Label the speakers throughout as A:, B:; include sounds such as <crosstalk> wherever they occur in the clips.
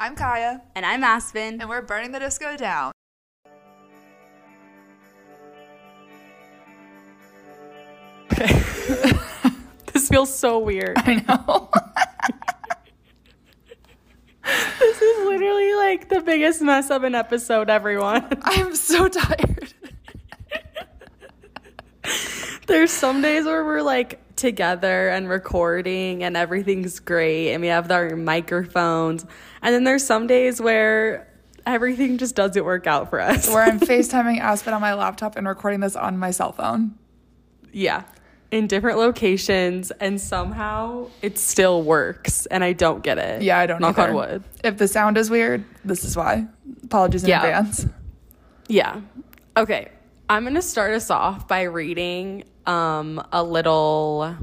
A: I'm Kaiya,
B: And I'm Aspen.
A: and we're burning the disco down. Okay. <laughs>
B: This feels so weird.
A: I know. <laughs>
B: This is literally like the biggest mess of an episode, everyone. <laughs>
A: I'm so tired.
B: There's some days where we're like together and recording and everything's great and we have our microphones. And then there's some days where everything just doesn't work out for us.
A: Where I'm <laughs> FaceTiming Aspen on my laptop and recording this on my cell phone.
B: yeah. In different locations and somehow it still works and I don't get it.
A: Yeah, I don't
B: Knock
A: either.
B: on wood.
A: If the sound is weird, this is why. Apologies in
B: Yeah.
A: advance.
B: Yeah. Okay. I'm going to start us off by reading um, a little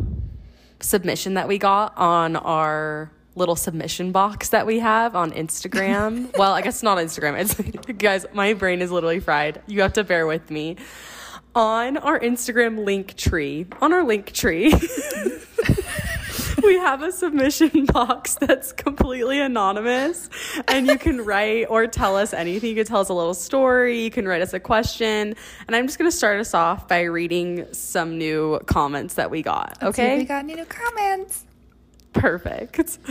B: submission that we got on our little submission box that we have on Instagram. <laughs> well, I guess not Instagram. It's <laughs> guys, my brain is literally fried. You have to bear with me. On our Instagram Linktree, on our Linktree, <laughs> we have a submission <laughs> box that's completely anonymous and you can write or tell us anything. You can tell us a little story. You can write us a question. And i'm just going to start us off by reading some new comments that we got okay?
A: we got any new comments.
B: perfect. <laughs>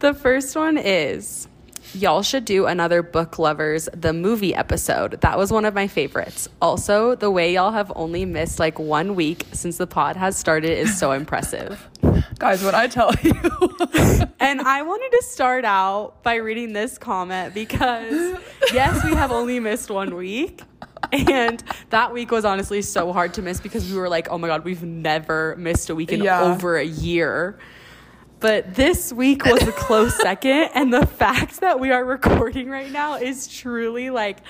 B: The first one is Y'all should do another Book Lovers the movie episode. That was one of my favorites. Also, the way y'all have only missed like one week since the pod has started is so impressive. <laughs>
A: Guys, what I tell you. <laughs>
B: And I wanted to start out by reading this comment because, yes, we have only missed one week. And that week was honestly so hard to miss because we were like, oh my God, we've never missed a week in
A: Yeah.
B: over a year. But this week was a close second. And the fact that we are recording right now is truly like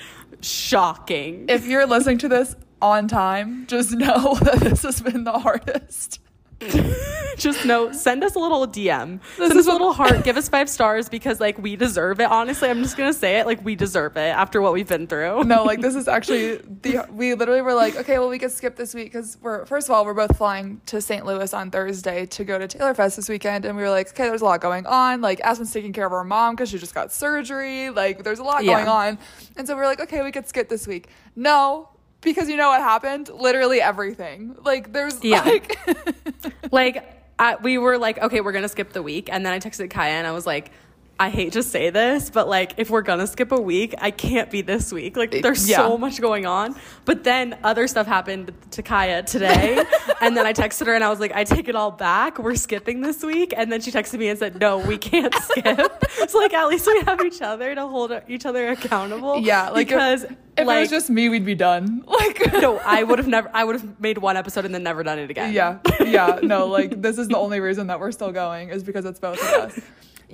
B: shocking.
A: if you're listening to this on time, just <laughs> know that this has been the hardest. <laughs>
B: just know, send us a little DM.
A: This
B: send us a little heart. Give us five stars because like we deserve it. Honestly, I'm just gonna say it. Like we deserve it after what we've been through.
A: No, like <laughs> this is actually the we literally were like, okay, well we could skip this week because we're first of all we're both flying to St. Louis on Thursday to go to Taylor Fest this weekend, and we were like, okay, there's a lot going on. Like Aspen's taking care of her mom because she just got surgery. Like there's a lot
B: Yeah.
A: going on, and so we are like, okay, we could skip this week. No. Because you know what happened? Literally everything. Like there's
B: Yeah.
A: like <laughs>
B: like I, we were like, okay, we're gonna skip the week, and then I texted Kaiya and I was like, I hate to say this, but like if we're gonna skip a week, I can't be this week. Like there's
A: Yeah.
B: so much going on. But then other stuff happened to Kaiya today, <laughs> and then I texted her and I was like, I take it all back. We're skipping this week, and then she texted me and said, No, we can't <laughs> skip. so like at least we have each other to hold each other accountable.
A: Yeah, like, if-
B: because
A: if
B: like
A: it was just me, we'd be done. <laughs> Like
B: no, I would have never. I would have made one episode and then never done it again.
A: Yeah, yeah, no, like this is the only reason that we're still going is because it's both of us.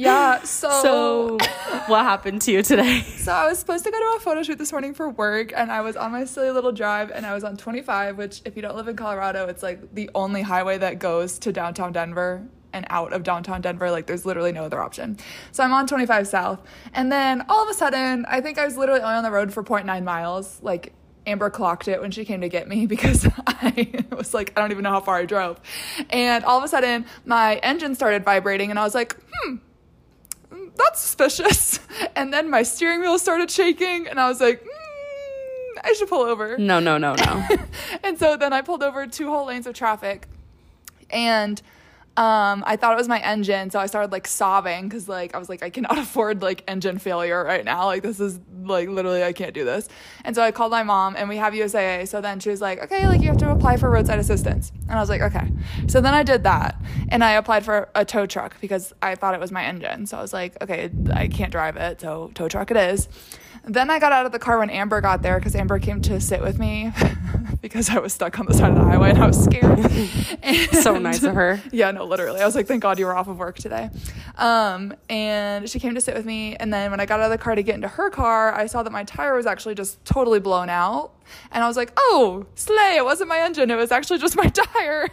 A: Yeah, so
B: So, what happened to you today? <laughs>
A: so I was supposed to go to a photo shoot this morning for work, and I was on my silly little drive, and I was on 25, which if you don't live in Colorado, it's like the only highway that goes to downtown Denver and out of downtown Denver. Like there's literally no other option. So I'm on 25 South, and then all of a sudden, I think I was literally only on the road for 0.9 miles, like. Amber clocked it when she came to get me <laughs> because I was like, I don't even know how far I drove. And all of a sudden, my engine started vibrating, and I was like, hmm, that's suspicious. <laughs> And then my steering wheel started shaking, and I was like, mm, I should pull over.
B: No, no, no, no. <laughs>
A: and so then I pulled over two whole lanes of traffic, and um, I thought it was my engine, so I started like sobbing because like I was like I cannot <laughs> afford like engine failure right now. Like this is like literally I can't do this. And so I called my mom, and we have USAA. So then she was like, okay, like you have to apply for roadside assistance, and I was like, okay. So then I did that, and I applied for a tow truck because I thought it was my engine. So I was like, okay, I can't drive it, so tow truck it is. Then I got out of the car when Amber got there because Amber came to sit with me <laughs> because I was stuck on the side of the highway and I was scared. <laughs>
B: so nice of her. <laughs>
A: Yeah, no, literally. I was like, thank God you were off of work today. Um, and she came to sit with me. And then when I got out of the car to get into her car, I saw that my tire was actually just totally blown out. And I was like, oh, slay, it wasn't my engine. It was actually just my tire.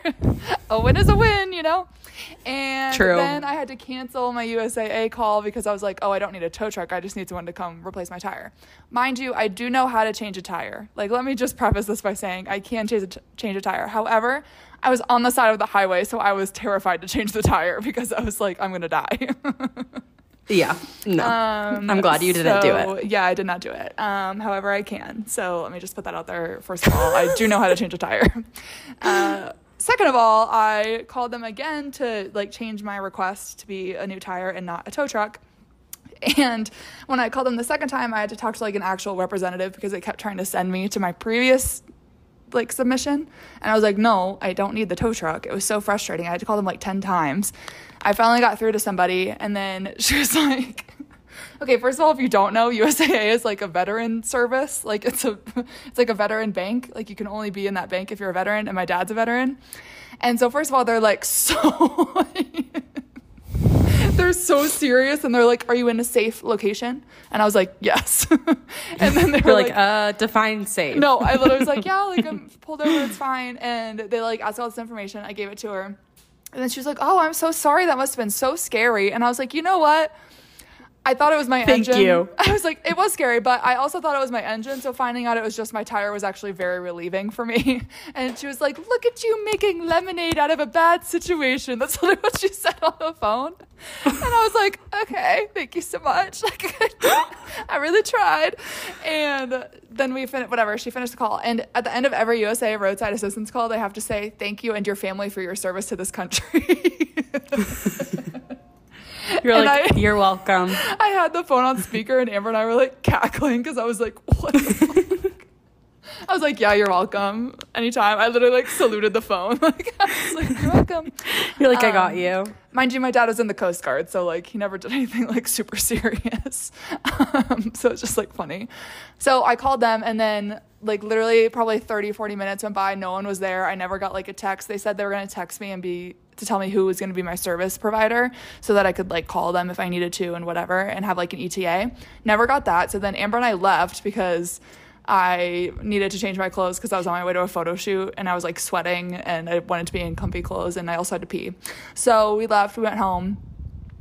A: a win is a win, you know? And
B: True.
A: then I had to cancel my USAA call because I was like, oh, I don't need a tow truck. I just need someone to come replace my tire. Mind you, I do know how to change a tire. Like, let me just preface this by saying I can change a, t- change a tire. However, I was on the side of the highway, so I was terrified to change the tire <laughs> because I was like, I'm going to die. <laughs>
B: Yeah. No.
A: Um,
B: I'm glad you didn't do it.
A: Yeah, I did not do it. Um, however, I can. So let me just put that out there. First of all, I do know how to change a tire. <laughs> Uh, second of all, I called them again to like change my request to be a new tire and not a tow truck. And when I called them the second time, I had to talk to like an actual representative because they kept trying to send me to my previous like submission. And i was like no i don't need the tow truck. It was so frustrating. I had to call them like 10 times. I finally got through to somebody and then <laughs> she was like okay first of all if you don't know usaa is like a veteran service like it's a <laughs> it's like a veteran bank like you can only be in that bank if you're a veteran and my dad's a veteran and so first of all they're like <laughs> so <laughs> they're so serious and they're like are you in a safe location and i was like yes and then they were
B: You're like, uh, define safe.
A: no, I literally was like, yeah, like I'm pulled over, it's fine. And they like asked all this information. I gave it to her. And then she was like, oh, I'm so sorry. That must have been so scary. And I was like, you know what? I thought it was my
B: Thank
A: engine.
B: you. <laughs>
A: I was like, it was scary, but I also thought it was my engine. So finding out it was just my tire was actually very relieving for me. <laughs> And she was like, look at you making lemonade out of a bad situation. That's <laughs> literally what she said on the phone. And I was like, okay, thank you so much. Like, I really tried. And then we finished, whatever, she finished the call. And at the end of every USAA roadside assistance call, they have to say, thank you and your family for your service to this country.
B: You're
A: And
B: like,
A: I-
B: you're welcome. <laughs>
A: I had the phone on speaker and Amber and I were like cackling because I was like, what the fuck? I was like, yeah, you're welcome. Anytime. I literally like saluted the phone. <laughs> Like, I was like, you're welcome. <laughs>
B: You're like, I got
A: Um,
B: you.
A: Mind you, my dad was in the Coast Guard, so like he never did anything like super serious. Um, so it's just like funny. So I called them and then like literally probably 30, 40 minutes went by. No one was there. I never got like a text. They said they were going to text me and be to tell me who was going to be my service provider so that I could like call them if I needed to and whatever and have like an ETA. Never got that. So then Amber and I left because I needed to change my clothes because I was on my way to a photo shoot and I was like sweating and I wanted to be in comfy clothes and I also had to pee. So we left, we went home.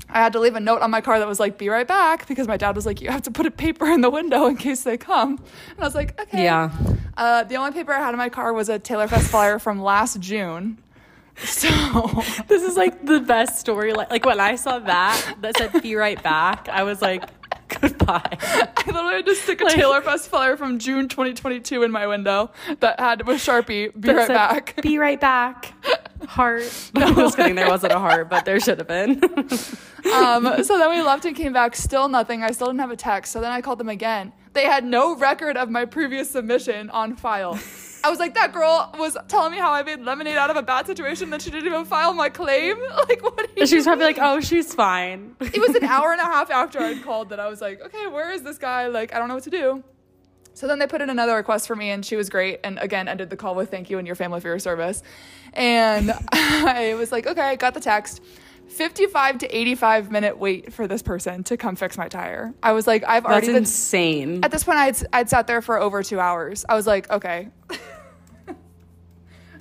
A: I had to leave a note on my car that was like, be right back because my dad was like, you have to put a paper in the window in case they come. And I was like, okay.
B: Yeah.
A: Uh, the only paper I had in my car was a Taylor Fest flyer from last June. So
B: This is like the best story. Like, like when I saw that that said "be right back," I was like, "Goodbye."
A: I literally had to stick a Taylor Fest flyer from June 2022 in my window that had with Sharpie, be right
B: said,
A: back.
B: Be right back. Heart. <laughs> No, just kidding. There wasn't a heart, but there should have been. <laughs>
A: um, so then we left and came back, still nothing. I still didn't have a text. So then I called them again. They had no record of my previous submission on file. I was like, that girl was telling me how I made lemonade out of a bad situation, that she didn't even file my claim. <laughs> Like, what? Do you
B: she was probably like, "Oh, she's fine."
A: it was an <laughs> hour and a half after I'd called that I was like, okay, where is this guy? Like, I don't know what to do. So then they put in another request for me, and she was great. And again, ended the call with thank you and your family for your service. And <laughs> I was like, okay, I got the text. 55 to 85 minute wait for this person to come fix my tire. I was like, I've
B: That's
A: already been.
B: insane.
A: At this point, I'd, I'd sat there for over two hours. I was like, okay.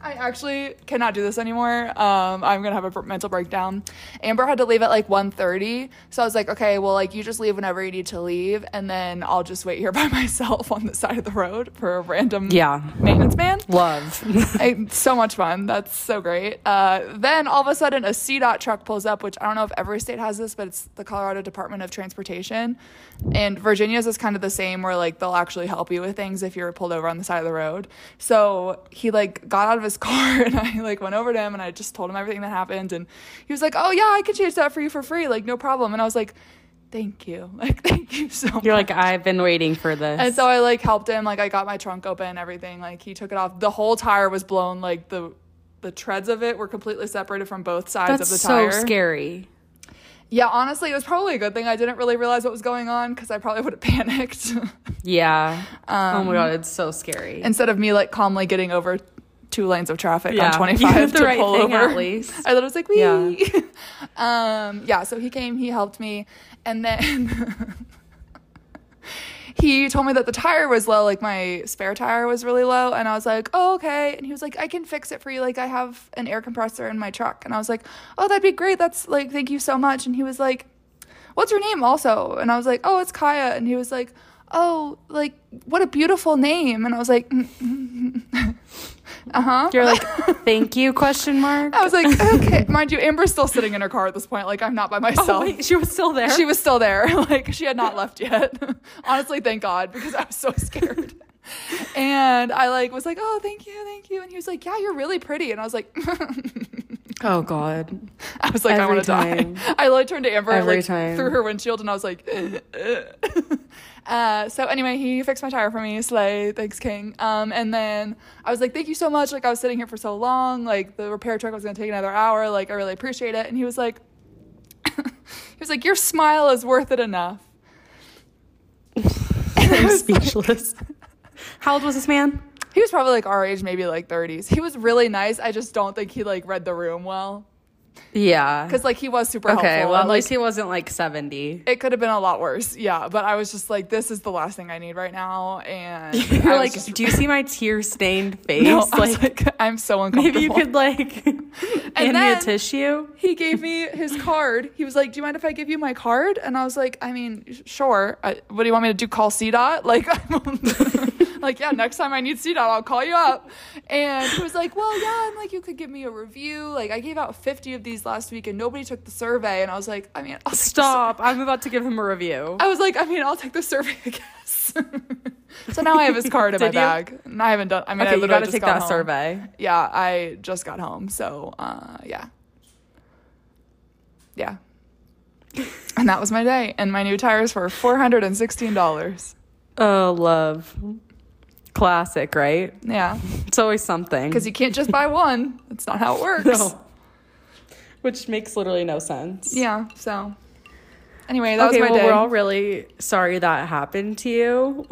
A: I actually cannot do this anymore. Um, I'm gonna have a mental breakdown. Amber had to leave at like 1.30, so I was like, okay, well, like you just leave whenever you need to leave, and then I'll just wait here <laughs> by myself on the side of the road for a random
B: Yeah.
A: maintenance man.
B: Love. <laughs>
A: I, so much fun. That's so great. Uh, then all of a sudden, a CDOT truck pulls up, which I don't know if every state has this, but it's the Colorado Department of Transportation. And Virginia's is kind of the same, where like they'll actually help you with things if you're pulled over on the side of the road. So he like got out of his <laughs> car, and I like went over to him, and I just told him everything that happened, and he was like, "Oh yeah, I could change that for you for free, like no problem." And I was like, "Thank you, <laughs> like thank you so much."
B: You're like, I've been waiting for this.
A: And so I like helped him. Like I got my trunk open, and everything. Like he took it off. The whole tire was blown. Like the the treads of it were completely separated from both sides
B: That's
A: of the tire.
B: so scary.
A: Yeah, honestly, it was probably a good thing I didn't really realize what was going on because I probably <laughs> would have panicked
B: Yeah. oh
A: Um,
B: my god, it's so scary.
A: instead of me like calmly getting over two lanes of traffic
B: Yeah,
A: on <laughs>
B: you
A: 25
B: did the
A: to
B: right
A: pull over.
B: at <laughs> least.
A: I literally was like, wee.
B: Yeah. <laughs>
A: um, yeah, so he came, he helped me, and then he told me that the tire was low, like my spare tire was really low, and I was like, oh, okay. And he was like, I can fix it for you. Like, I have an air compressor in my truck. And I was like, oh, that'd be great. That's like, thank you so much. And he was like, what's your name also? And I was like, oh, it's Kaiya. And he was like, oh, like, what a beautiful name. And I was like, mm, mm, mm, Uh huh.
B: You're like, thank you? Question mark.
A: I was like, <laughs> okay. Mind you, Amber's still sitting in her car at this point. Like, I'm not by myself.
B: Oh wait, she was still there.
A: She was still there. <laughs> Like, she had not left yet. <laughs> Honestly, thank God, because I was so scared. And I like was like, oh, thank you, thank you. And he was like, yeah, you're really pretty. And I was like,
B: oh God.
A: I was like, I want to die. I like turned to Amber
B: Every
A: like
B: time.
A: through her windshield, and I was like, uh, <laughs> so anyway, he fixed my tire for me. Slay, thanks, King. Um, and then I was like, thank you so much. Like I was sitting here for so long. Like the repair truck was gonna take another hour. Like I really appreciate it. And he was like, <laughs> he was like, your smile is worth it enough. <laughs>
B: I'm speechless. How old was this man?
A: He was probably like our age, maybe like 30s. He was really nice. I just don't think he like read the room well.
B: Yeah.
A: Because like he was super
B: Okay.
A: helpful.
B: Well, at
A: like,
B: least he wasn't like 70.
A: it could have been a lot worse. Yeah. But I was just like, this is the last thing I need right now. And <laughs>
B: You're
A: was
B: like,
A: just-
B: do you see my tear stained <laughs> face?
A: No,
B: like,
A: like, I'm so uncomfortable. <laughs>
B: maybe you could like hand me a tissue.
A: he gave me his card. He was like, "Do you mind if I give you my card?" And I was like, "I mean, sure. I, what do you want me to do? Call CDOT? Like, like yeah. Next time I need CDOT, I'll call you up." And he was like, "Well, yeah. I'm like, you could give me a review. Like, I gave out 50 of these last week, and nobody took the survey." And I was like, "I mean, I'll take the sur-
B: Stop. I'm about to give him a review.
A: I was like, I mean, I'll take the survey, I guess. <laughs> so now I have his card in my
B: you?
A: bag. And I haven't done. I mean, I
B: Okay, you
A: literally
B: gotta take
A: got
B: that
A: home.
B: survey.
A: Yeah, I just got home, so uh, yeah, yeah. and that was my day, and my new tires were four hundred and sixteen dollars.
B: Oh, love. Classic, right?
A: Yeah,
B: It's always something.
A: because you can't just buy one. That's not how it works. <laughs>
B: No. Which makes literally no sense.
A: Yeah. So anyway, that
B: okay,
A: was my
B: well,
A: day.
B: we're all really sorry that happened to you. <laughs>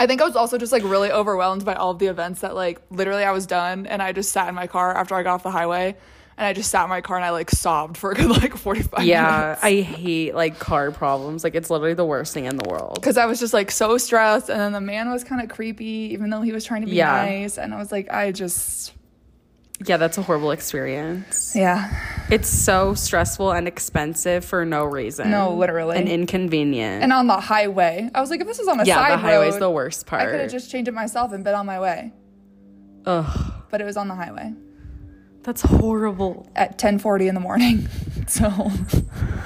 A: I think I was also just like really overwhelmed by all of the events that like literally I was done, and I just sat in my car after I got off the highway. And I just sat in my car and I like sobbed for a good like 45
B: yeah,
A: minutes.
B: I hate like car problems. Like it's literally the worst thing in the world.
A: because I was just like so stressed, and then the man was kind of creepy, even though he was trying to be
B: Yeah.
A: nice. And I was like, I just,
B: Yeah, that's a horrible experience.
A: yeah,
B: It's so stressful and expensive for no reason.
A: No, literally.
B: And inconvenient.
A: and on the highway, I was like, if this was on a
B: yeah,
A: side
B: the highway's
A: road,
B: the worst part.
A: I could have just changed it myself and been on my way.
B: Ugh,
A: But it was on the highway
B: that's horrible.
A: at 10:40 in the morning. <laughs> So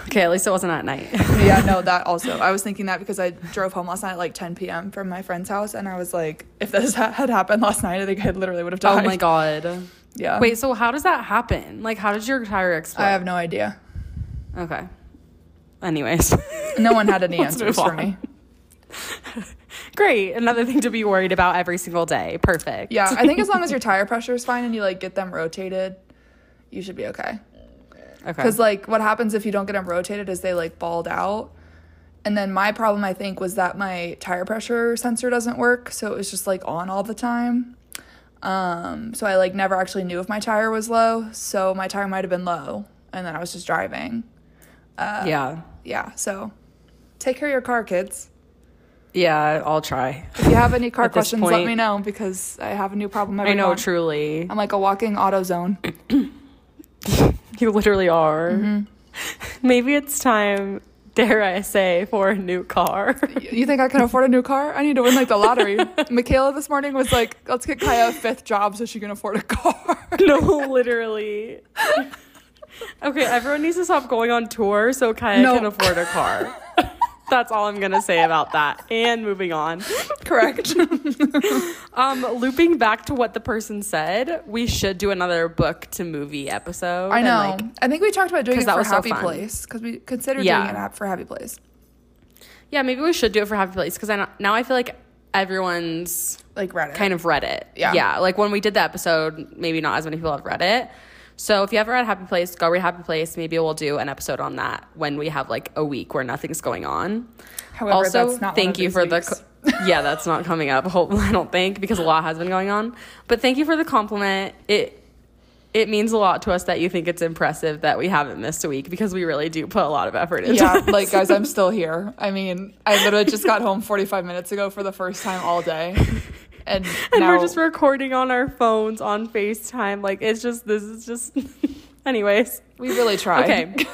B: Okay, at least it wasn't at night. <laughs>
A: yeah, no, that <laughs> also. I was thinking that because I drove home last night at like 10 p.m. from my friend's house, and I was like, if this had happened last night, I think I literally would have
B: oh
A: died.
B: oh my god.
A: Yeah.
B: Wait, so how does that happen? Like, how did your tire explode?
A: I have no idea.
B: Okay. Anyways,
A: No one had any answers for me.
B: Great. Another thing to be worried about every single day. Perfect.
A: Yeah, I think as long as your <laughs> tire pressure is fine and you like get them rotated, you should be okay.
B: Okay.
A: Because like what happens if you don't get them rotated is they like balled out. And then my problem I think was that my tire pressure sensor doesn't work, so it was just like on all the time. Um, so I like never actually knew if my tire was low, so my tire might have been low, and then I was just driving.
B: yeah.
A: Yeah, so take care of your car, kids.
B: Yeah, I'll try.
A: If you have any <laughs> car questions, let me know because I have a new problem every
B: I know,
A: month.
B: truly.
A: I'm like a walking AutoZone. <clears throat>
B: You literally are.
A: Mm-hmm. <laughs>
B: Maybe it's time, dare I say, for a new car. <laughs>
A: You think I can afford a new car? I need to win like the lottery. Michaela this morning was like, let's get Kaiya a fifth job so she can afford a car.
B: no, literally. okay, everyone needs to stop going on tour so Kaiya
A: No.
B: can afford a car. That's all I'm gonna say about that. And moving on. <laughs>
A: Correct. <laughs>
B: Um, looping back to what the person said, we should do another book to movie episode.
A: I
B: and,
A: know.
B: like,
A: I think we talked about doing it
B: that
A: for
B: was so
A: Happy
B: fun.
A: Place because we considered
B: Yeah.
A: doing an app for Happy Place.
B: yeah, maybe we should do it for Happy Place because I know, now I feel like everyone's
A: Like Reddit.
B: kind of read it.
A: Yeah.
B: Yeah. Like when we did the episode, maybe not as many people have read it. So if you haven't read Happy Place, go read Happy Place. Maybe we'll do an episode on that when we have like a week where nothing's going on.
A: However,
B: also,
A: that's not
B: thank you for
A: weeks.
B: the. yeah, that's not coming up. <laughs> Hope I don't think because a lot has been going on. But thank you for the compliment. It it means a lot to us that you think it's impressive that we haven't missed a week because we really do put a lot of effort into
A: yeah,
B: this.
A: like guys, I'm <laughs> still here. I mean, I literally just got home 45 minutes ago for the first time all day, <laughs> and, <laughs>
B: and
A: now
B: we're just recording on our phones on FaceTime. Like it's just this is just <laughs> anyways.
A: we really tried.
B: Okay.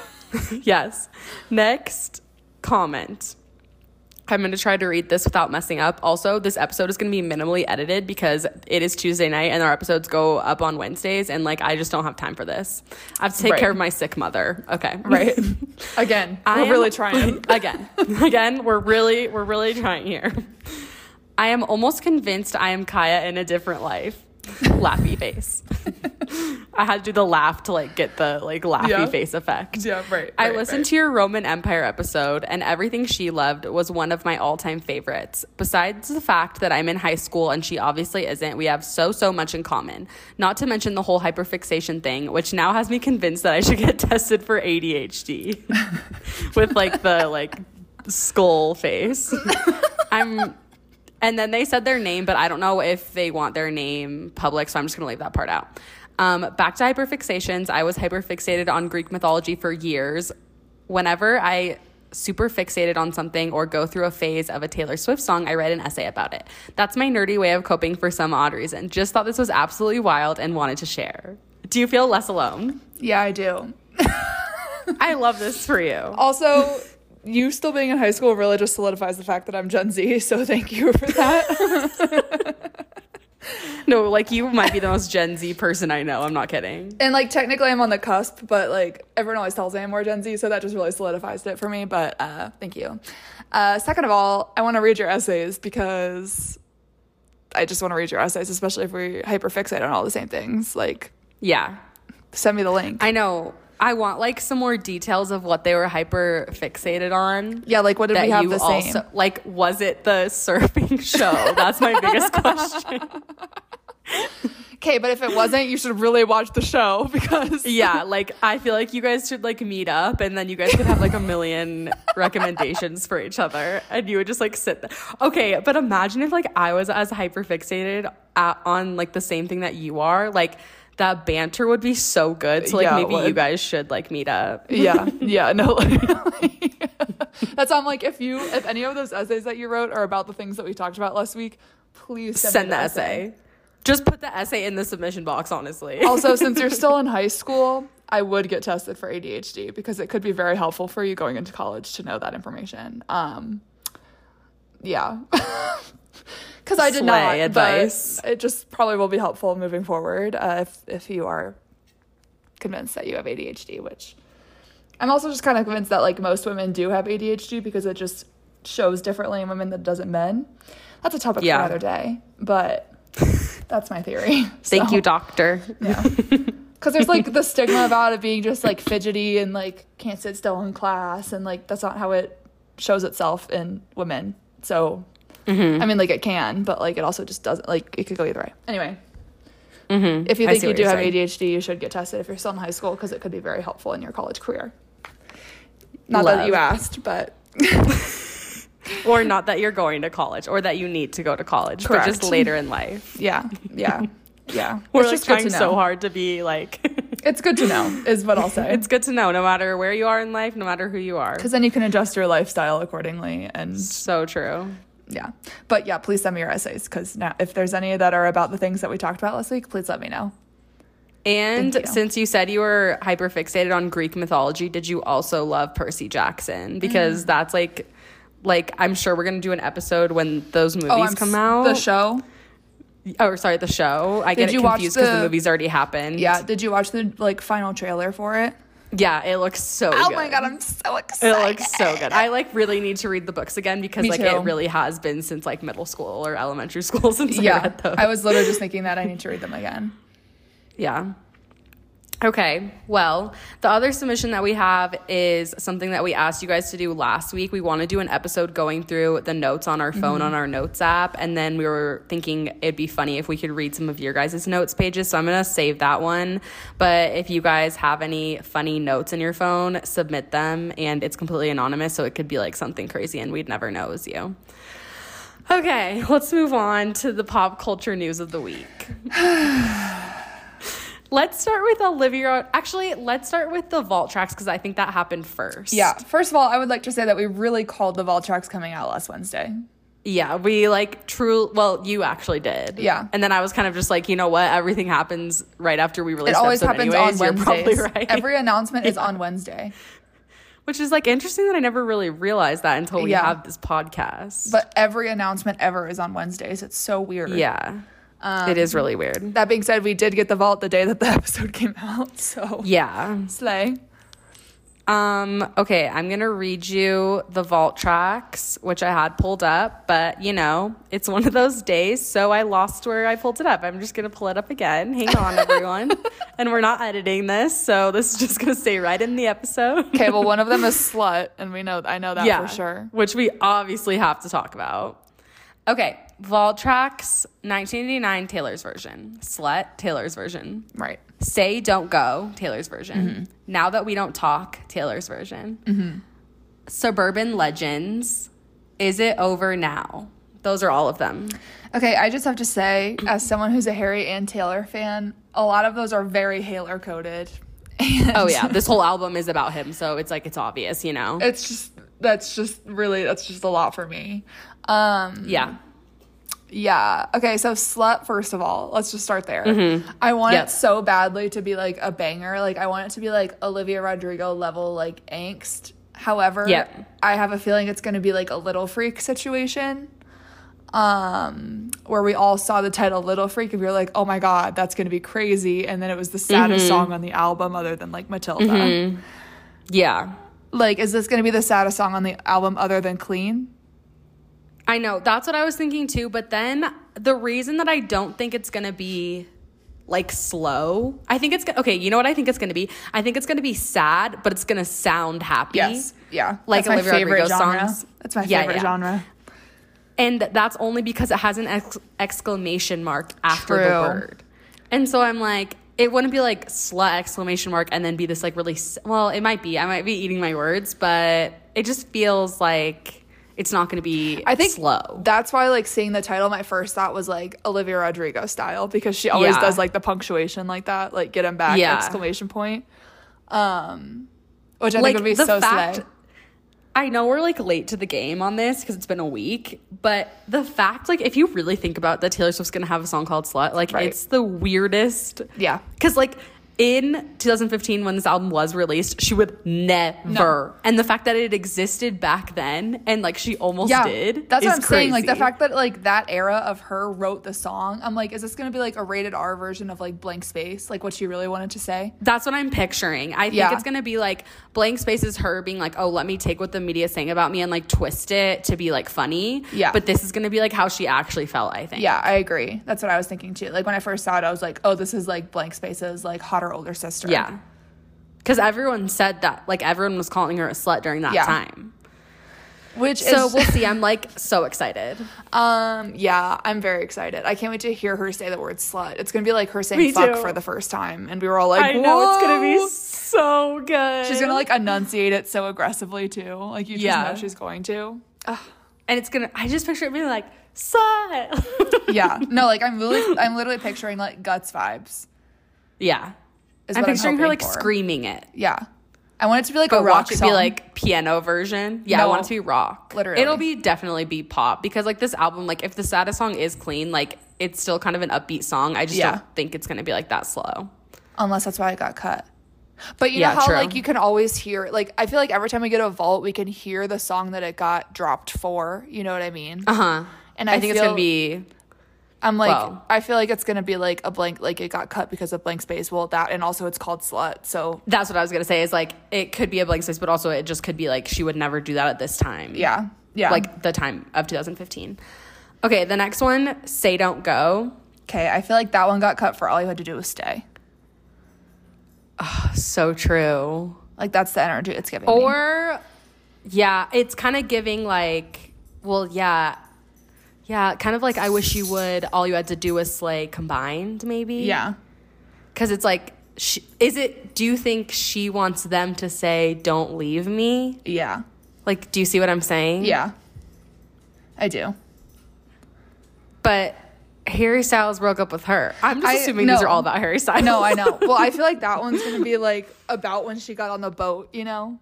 B: <laughs> yes. Next comment. I'm going to try to read this without messing up. Also, this episode is going to be minimally edited because it is Tuesday night and our episodes go up on Wednesdays. And like, I just don't have time for this. I have to take
A: Right.
B: care of my sick mother. Okay.
A: Right. Again,
B: I
A: we're
B: am-
A: really trying.
B: again, again, we're really, we're really trying here. I am almost convinced I am Kaiya in a different life. Laughy face. I had to do the laugh to like get the like laughy
A: Yeah.
B: face effect.
A: Yeah, right.
B: I listened
A: right.
B: to your Roman Empire episode, and everything she loved was one of my all time favorites. Besides the fact that I'm in high school and she obviously isn't, we have so, so much in common. Not to mention the whole hyperfixation thing, which now has me convinced that I should get <laughs> tested for ADHD <laughs> with like the like skull face. <laughs> I'm. And then they said their name, but I don't know if they want their name public, so I'm just gonna leave that part out. Um, back to hyperfixations. I was hyperfixated on Greek mythology for years. Whenever I super fixated on something or go through a phase of a Taylor Swift song, I write an essay about it. That's my nerdy way of coping for some odd reason. Just thought this was absolutely wild and wanted to share. Do you feel less alone?
A: Yeah, I do. <laughs>
B: I love this for you.
A: Also, you still being in high school really just solidifies the fact that I'm Gen Z, so thank you for that. <laughs>
B: No, like you might be the most Gen Z person I know. I'm not kidding.
A: and like technically I'm on the cusp, but like everyone always tells me I'm more Gen Z, so that just really solidifies it for me. But uh thank you. Uh second of all, I want to read your essays because I just want to read your essays, especially if we hyperfixate on all the same things. Like
B: Yeah.
A: send me the link.
B: I know. I want like some more details of what they were hyper fixated on.
A: yeah, like what did we have the same?
B: also like was it the surfing <laughs> show? That's my biggest question.
A: Okay, but if it wasn't, you should really watch the show <laughs> because
B: Yeah, like I feel like you guys should like meet up and then you guys could have like a million recommendations for each other and you would just like sit there. Okay, but imagine if like I was as hyper fixated at, on like the same thing that you are, like that banter would be so good. So like
A: Yeah,
B: maybe you guys should like meet up.
A: yeah, <laughs> yeah, no. <laughs> That's I'm like if you if any of those essays that you wrote are about the things that we talked about last week, please send,
B: Send
A: me
B: the essay. Just put the essay in the submission box, honestly. <laughs>
A: Also, since you're still in high school, I would get tested for ADHD because it could be very helpful for you going into college to know that information. Um, yeah. Because I did not,
B: advice.
A: but it just probably will be helpful moving forward uh, if if you are convinced that you have ADHD. Which I'm also just kind of convinced that like most women do have ADHD because it just shows differently in women than it does in men. That's a topic
B: Yeah.
A: for another day, but <laughs> that's my theory.
B: Thank
A: So-
B: you, doctor.
A: yeah. <laughs> Because there's like the stigma about it being just like fidgety and like can't sit still in class. And like that's not how it shows itself in women. So,
B: Mm-hmm.
A: I mean, like it can, but like it also just doesn't, like it could go either way. Anyway,
B: Mm-hmm.
A: if you think you do have
B: saying.
A: ADHD, you should get tested if you're still in high school because it could be very helpful in your college career. Not that you asked, but <laughs>
B: or not that you're going to college or that you need to go to college, but just later in life. <laughs>
A: yeah, yeah, yeah. <laughs>
B: We're
A: it's
B: like trying so hard to be like
A: It's good to know, is what I'll say.
B: it's good to know no matter where you are in life, no matter who you are.
A: Because then you can adjust your lifestyle accordingly and
B: So true.
A: Yeah but yeah please send me your essays because now if there's any that are about the things that we talked about last week please let me know
B: And
A: you.
B: since you said you were hyper fixated on Greek mythology, did you also love Percy Jackson?
A: Mm.
B: Because that's like like I'm sure we're gonna do an episode when those movies
A: I'm
B: come out.
A: the show
B: Oh, sorry, the show. I
A: Did
B: get
A: you
B: confused because the,
A: the-
B: movie's already happened.
A: yeah did you watch the like final trailer for it
B: yeah, it looks so.
A: Oh
B: good. Oh good.
A: my god i'm so excited.
B: It looks so good. I like really need to read the books again because
A: Me
B: like
A: too.
B: it really has been since like middle school or elementary <laughs> school since I
A: yeah
B: read those.
A: i was literally just thinking that i need to read them again
B: Yeah. Okay. Well, the other submission that we have is something that we asked you guys to do last week. We want to do an episode going through the notes on our phone on mm-hmm. our notes app. And then we were thinking it'd be funny if we could read some of your guys' notes pages. So I'm going to save that one. But if you guys have any funny notes in your phone, submit them. And it's completely anonymous. So it could be like something crazy and we'd never know it was you. Okay, let's move on to the pop culture news of the week. <sighs> <sighs> <sighs> let's start with Olivia. Actually, let's start with the vault tracks because I think that happened first.
A: yeah first of all i would like to say that we really called the vault tracks coming out last wednesday
B: Yeah, we like true. Well, you actually did.
A: Yeah.
B: And then I was kind of just like, you know what? Everything happens right after we release.
A: it always happens
B: anyways.
A: on
B: You're probably right.
A: every announcement is <laughs> on wednesday
B: which is like interesting that I never really realized that until we
A: Yeah.
B: have this podcast.
A: But every announcement ever is on Wednesdays. It's so weird.
B: yeah,
A: Um,
B: it is really weird.
A: That being said, we did get the vault the day that the <laughs> episode came out. So
B: Yeah.
A: slay.
B: Um, okay, I'm gonna read you the vault tracks, which I had pulled up, but you know, it's one of those days, so I lost where I pulled it up. I'm just gonna pull it up again. Hang on, <laughs> everyone. and we're not editing this, so this is just gonna stay right in the episode.
A: Okay, well, one of them is <laughs> slut, and we know I know that for sure.
B: Which we obviously have to talk about. Okay, Vault Tracks 1989 Taylor's version. Slut Taylor's version.
A: Right.
B: Say Don't Go, Taylor's version.
A: Mm-hmm.
B: Now That We Don't Talk, Taylor's version. Suburban Legends, Is It Over Now? Those are all of them.
A: Okay, I just have to say, as someone who's a Harry and Taylor fan, a lot of those are very Haylor coded.
B: Oh, yeah. this whole album is about him, so it's like it's obvious, you know?
A: it's just that's just really that's just a lot for me. Um,
B: yeah.
A: yeah. Okay, so slut. First of all, let's just start there. I want
B: Yep.
A: it so badly to be like a banger. Like I want it to be like Olivia Rodrigo level like angst. However,
B: Yep.
A: I have a feeling it's going to be like a little freak situation. Um, where we all saw the title Little Freak and we were like, oh my god, that's gonna be crazy. And then it was the saddest
B: Mm-hmm.
A: song on the album other than like Matilda.
B: Yeah.
A: Like, is this gonna be the saddest song on the album other than Clean?
B: I know. That's what I was thinking too. But then the reason that I don't think it's going to be like slow, I think it's go- okay. You know what I think it's going to be? I think it's going to be sad, but it's going to sound happy.
A: Yes. Yeah.
B: Like
A: That's my
B: Olivia
A: favorite
B: Rodrigo
A: genre.
B: songs.
A: That's my favorite
B: yeah.
A: genre.
B: And that's only because it has an ex- exclamation mark after the
A: True.
B: word. And so I'm like, it wouldn't be like slut exclamation mark and then be this like really, s- well, it might be. I might be eating my words, but it just feels like it's not going to be
A: I think
B: slow.
A: That's why, like, seeing the title, my first thought was like Olivia Rodrigo style because she always
B: Yeah.
A: does like the punctuation like that, like get him back
B: Yeah.
A: exclamation point. Um, which I
B: like
A: think would be so
B: fact,
A: slay.
B: I know we're like late to the game on this because it's been a week, but the fact, like, if you really think about that, Taylor Swift's gonna have a song called "Slut," like,
A: Right.
B: it's the weirdest.
A: Yeah.
B: Because like in 2015 when this album was released, she would never.
A: No.
B: And the fact that it existed back then and like she almost
A: Yeah,
B: did.
A: that's what I'm saying. Like the fact that like that era of her wrote the song, I'm like, is this gonna be like a rated R version of like Blank Space, like what she really wanted to say?
B: That's what I'm picturing. I think
A: Yeah.
B: it's gonna be like blank space is her being like, oh, let me take what the media saying about me and like twist it to be like funny.
A: Yeah.
B: But this is gonna be like how she actually felt. I think.
A: Yeah, I agree. That's what I was thinking too. Like when I first saw it, I was like, oh, this is like Blank Space's like hotter older sister.
B: Yeah. Because everyone said that, like everyone was calling her a slut during that
A: Yeah.
B: time.
A: Which
B: So
A: is
B: we'll see. I'm like so excited.
A: Um, yeah, I'm very excited. I can't wait to hear her say the word slut. It's gonna be like her saying
B: Me
A: fuck
B: too.
A: for the first time, and we were all like,
B: I know it's gonna be so good.
A: She's gonna like enunciate it so aggressively too. Like you just
B: Yeah.
A: know she's going to.
B: and it's gonna. I just picture it being like slut.
A: Yeah, <laughs> no, like I'm literally, I'm literally picturing like guts vibes.
B: yeah. I'm picturing her like
A: for.
B: screaming it.
A: Yeah, I want it to be like
B: But
A: a rock
B: watch it
A: song.
B: be like piano version. Yeah, I want it to be rock.
A: Literally.
B: It'll be definitely be pop because like this album, like if the saddest song is clean, like it's still kind of an upbeat song. I just
A: Yeah.
B: don't think it's gonna be like that slow.
A: unless that's why it got cut. But you
B: Yeah,
A: know how
B: true.
A: like you can always hear like I feel like every time we get a vault, we can hear the song that it got dropped for. You know what I mean?
B: Uh huh.
A: And
B: I,
A: I
B: think it's gonna be
A: I'm like, I feel like it's gonna be like a blank, like it got cut because of blank space. Well, that and also it's called slut. So
B: That's what I was gonna say. Is like it could be a blank space, but also it just could be like she would never do that at this time.
A: yeah, yeah.
B: like the time of 2015. Okay, the next one, say don't go.
A: okay, I feel like that one got cut for all you had to do was stay.
B: Oh, So true.
A: Like that's the energy it's giving. me.
B: Or yeah, it's kind of giving like, well, yeah, yeah, kind of like I wish you would. All you had to do was slay combined, maybe.
A: yeah,
B: because it's like, she, is it? Do you think she wants them to say "Don't leave me"?
A: yeah,
B: Like, do you see what I'm saying?
A: yeah. I do.
B: But Harry Styles broke up with her. I'm just
A: I-
B: assuming these are all about Harry Styles.
A: No, I know. Well, I feel like that <laughs> one's gonna be like about when she got on the boat. You know,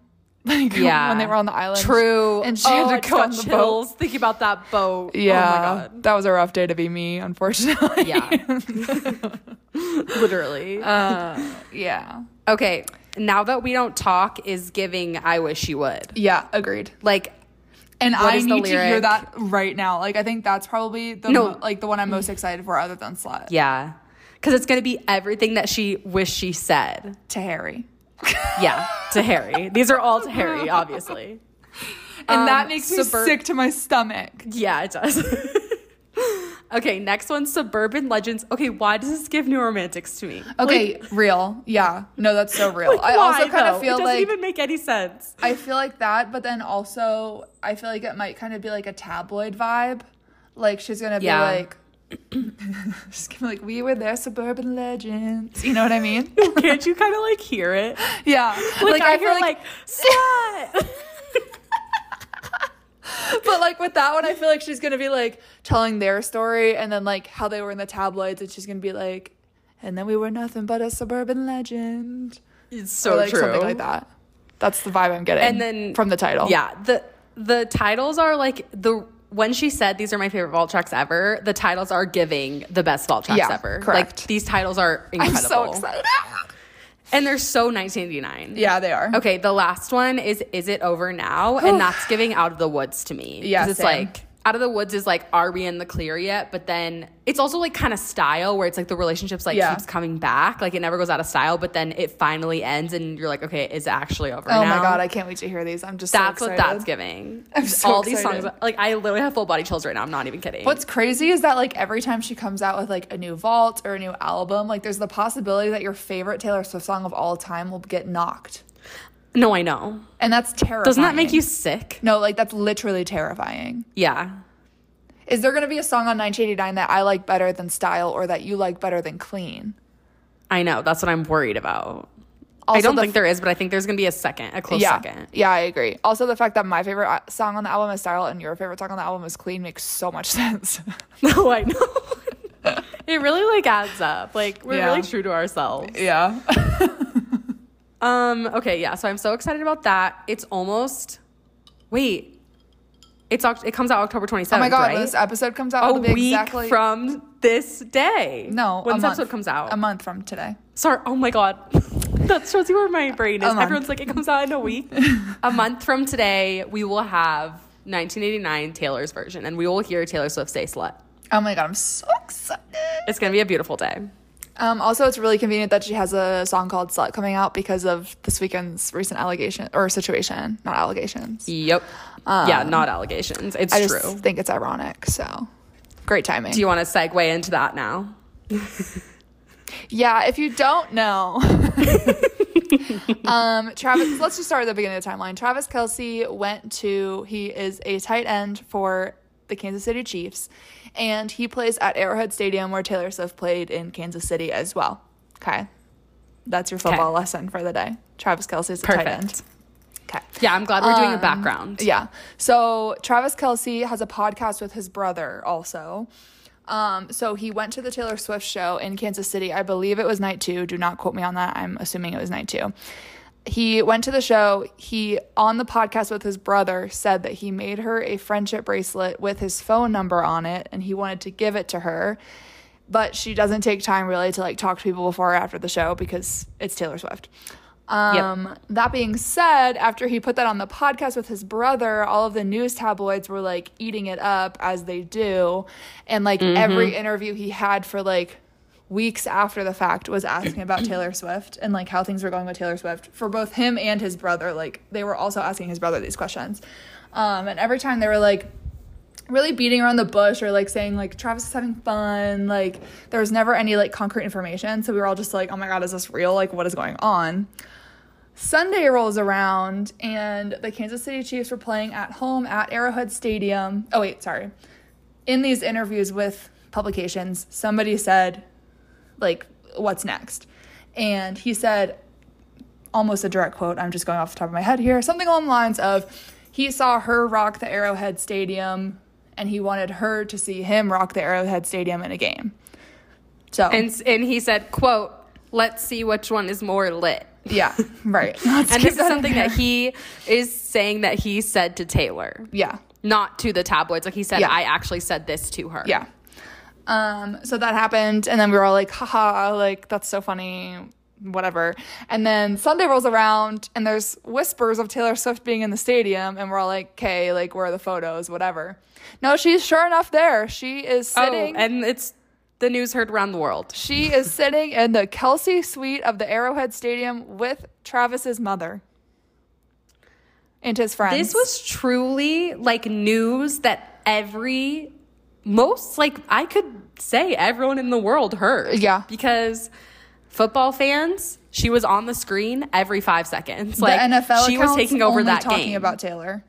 A: <laughs> like
B: yeah,
A: when they were on the island.
B: True.
A: and she
B: oh,
A: had to
B: just
A: go on the boat.
B: Thinking about that boat.
A: Yeah,
B: Oh my god.
A: that was a rough day to be me, unfortunately.
B: Yeah. <laughs> Literally.
A: Uh, yeah.
B: Okay. now that we don't talk is giving I wish you would.
A: Yeah, agreed.
B: Like
A: And I need to hear that right now. Like I think that's probably the
B: No.
A: mo- like the one I'm most excited for other than slut.
B: yeah. Cuz it's going to be everything that she wished she said.
A: To Harry.
B: Yeah, to Harry. These are all to Harry, obviously.
A: And that
B: Um,
A: makes me sick to my stomach.
B: Yeah, it does. <laughs> okay, next one suburban legends. Okay, why does this give new romantics to me?
A: Okay, real. Yeah. No, that's so real.
B: Like,
A: I also kind
B: though?
A: of feel like
B: it doesn't
A: like
B: even make any sense.
A: I feel like that, but then also I feel like it might kind of be like a tabloid vibe. Like she's gonna be like <laughs> she's gonna be like, We were their suburban legends. You know what I mean? <laughs>
B: Can't you kind of like hear it?
A: yeah.
B: Like, I, hear like, slut. <laughs>
A: but like with that one, I feel like she's gonna be like telling their story and then like how they were in the tabloids, and she's gonna be like, and then we were nothing but a suburban legend.
B: it's
A: or
B: so
A: like
B: true.
A: something like that. That's the vibe I'm getting.
B: And then
A: from the title.
B: Yeah, the the titles are like the when she said these are my favorite vault tracks ever, the titles are giving the best vault tracks
A: Yeah,
B: ever.
A: correct.
B: Like these titles are incredible.
A: I'm so excited.
B: And they're so 1989.
A: yeah, they are.
B: Okay, the last one is Is It Over Now? And that's giving Out of the Woods to me.
A: Yeah,
B: It's like, Out of the Woods is like, Are we in the clear yet? But then it's also like kind of style where it's like the relationship's like
A: Yeah.
B: keeps coming back. Like it never goes out of style, but then it finally ends and you're like, Okay, is it actually over
A: Oh
B: now?
A: my god, I can't wait to hear these. I'm just
B: That's
A: so
B: what
A: excited.
B: that's giving.
A: I'm so
B: All these songs, like I literally have full body chills right now. I'm not even kidding.
A: What's crazy is that like every time she comes out with like a new vault or a new album, like there's the possibility that your favorite Taylor Swift song of all time will get knocked.
B: No, I know.
A: And that's terrifying.
B: Doesn't that make you sick?
A: No, like that's literally terrifying.
B: Yeah.
A: Is there going to be a song on 1989 that I like better than Style or that you like better than Clean?
B: I know. That's what I'm worried about.
A: Also
B: I don't
A: the
B: think there is, but I think there's gonna be a second, a close
A: yeah,
B: second.
A: yeah, I agree. Also, the fact that my favorite uh, song on the album is Style and your favorite song on the album is Clean makes so much <laughs> sense. <laughs>
B: No, I know. <laughs> it really like adds up. Like we're
A: Yeah.
B: really true to ourselves.
A: yeah.
B: Um. Okay. Yeah. So I'm so excited about that. It's almost. Wait. It's it comes out October 27th.
A: Oh my god,
B: right?
A: this episode comes out,
B: a week
A: exactly
B: from this day.
A: no
B: when
A: a
B: this
A: month.
B: episode comes out.
A: a month from today.
B: Sorry. Oh my god. <laughs> that shows you where my brain is. Everyone's like, it comes out in a week. a <laughs> month from today, we will have 1989 Taylor's version, and we will hear Taylor Swift say "slut."
A: Oh my god, I'm so excited.
B: It's gonna be a beautiful day.
A: Um, also, it's really convenient that she has a song called "Slut" coming out because of this weekend's recent allegation or situation, not allegations.
B: Yep. yeah, not allegations. It's
A: true. I just think it's ironic. So, great timing.
B: Do you want to segue into that now? <laughs>
A: yeah, if you don't know, <laughs> um, Travis. Let's just start at the beginning of the timeline. Travis Kelce went to. He is a tight end for the Kansas City Chiefs, and he plays at Arrowhead Stadium where Taylor Swift played in Kansas City as well. Okay, that's your football lesson for the day. Travis Kelce is a tight end. Okay.
B: Yeah, I'm glad we're doing a
A: Um,
B: background.
A: Yeah. So Travis Kelce has a podcast with his brother also. Um, so he went to the Taylor Swift show in Kansas City. I believe it was night two. Do not quote me on that. I'm assuming it was night two. He went to the show. He, on the podcast with his brother, said that he made her a friendship bracelet with his phone number on it and he wanted to give it to her. But she doesn't take time really to like talk to people before or after the show because it's Taylor Swift. Um, That being said, after he put that on the podcast with his brother, all of the news tabloids were like eating it up as they do. And like every interview he had for like weeks after the fact was asking about <clears throat> Taylor Swift and like how things were going with Taylor Swift for both him and his brother. Like they were also asking his brother these questions. Um, and every time they were like, really beating around the bush or like saying like Travis is having fun. Like there was never any like concrete information. So we were all just like, oh my God, is this real? Like what is going on? Sunday rolls around and the Kansas City Chiefs were playing at home at Arrowhead Stadium. Oh, wait, sorry. In these interviews with publications, somebody said, like, what's next? And he said, almost a direct quote, I'm just going off the top of my head here, something along the lines of, he saw her rock the Arrowhead Stadium and he wanted her to see him rock the Arrowhead Stadium in a game. So,
B: And and he said, "quote Let's see which one is more lit."
A: yeah, <laughs> right.
B: And this is something that he is saying that he said to Taylor,
A: yeah.
B: not to the tabloids. Like he said,
A: Yeah.
B: I actually said this to her.
A: Yeah. Um, so that happened, and then we were all like, haha, like, that's so funny. whatever. And then Sunday rolls around and there's whispers of Taylor Swift being in the stadium and we're all like, "Okay, like where are the photos, whatever." No, she's sure enough there. She is sitting
B: Oh, and it's the news heard around the world.
A: she is sitting in the Kelce suite of the Arrowhead Stadium with Travis's mother and his friends.
B: This was truly like news that every most like I could say everyone in the world heard.
A: Yeah.
B: Because football fans, she was on the screen every 5 seconds. Like
A: the NFL
B: she was taking over that
A: talking
B: game.
A: about Taylor.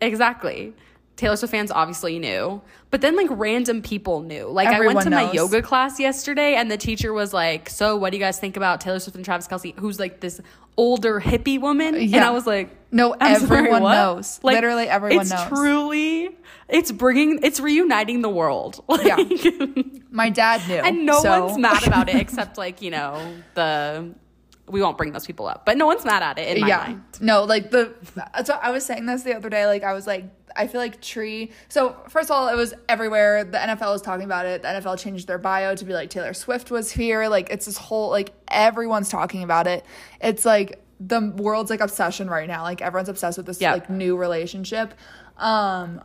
B: Exactly. Taylor Swift fans obviously knew, but then like random people knew. Like I went
A: Everyone
B: to my yoga class yesterday, and the teacher was like, "So, what do you guys think about Taylor Swift and Travis Kelce?" Who's like this older hippie woman, and I was like,
A: No,
B: I'm
A: everyone
B: what?
A: knows. Literally everyone knows.
B: it's
A: knows.
B: truly, it's bringing, it's reuniting the world. <laughs>
A: Yeah. My dad knew.
B: and no
A: so-
B: one's mad about it <laughs> except like you know the. We won't bring those people up, but no one's mad at it in my
A: yeah.
B: mind.
A: No, like the so I was saying this the other day. Like I was like, I feel like tree. So first of all, it was everywhere. The NFL was talking about it. The NFL changed their bio to be like Taylor Swift was here. Like it's this whole like everyone's talking about it. It's like the world's like obsession right now. Like everyone's obsessed with this
B: Yeah.
A: like new relationship. Um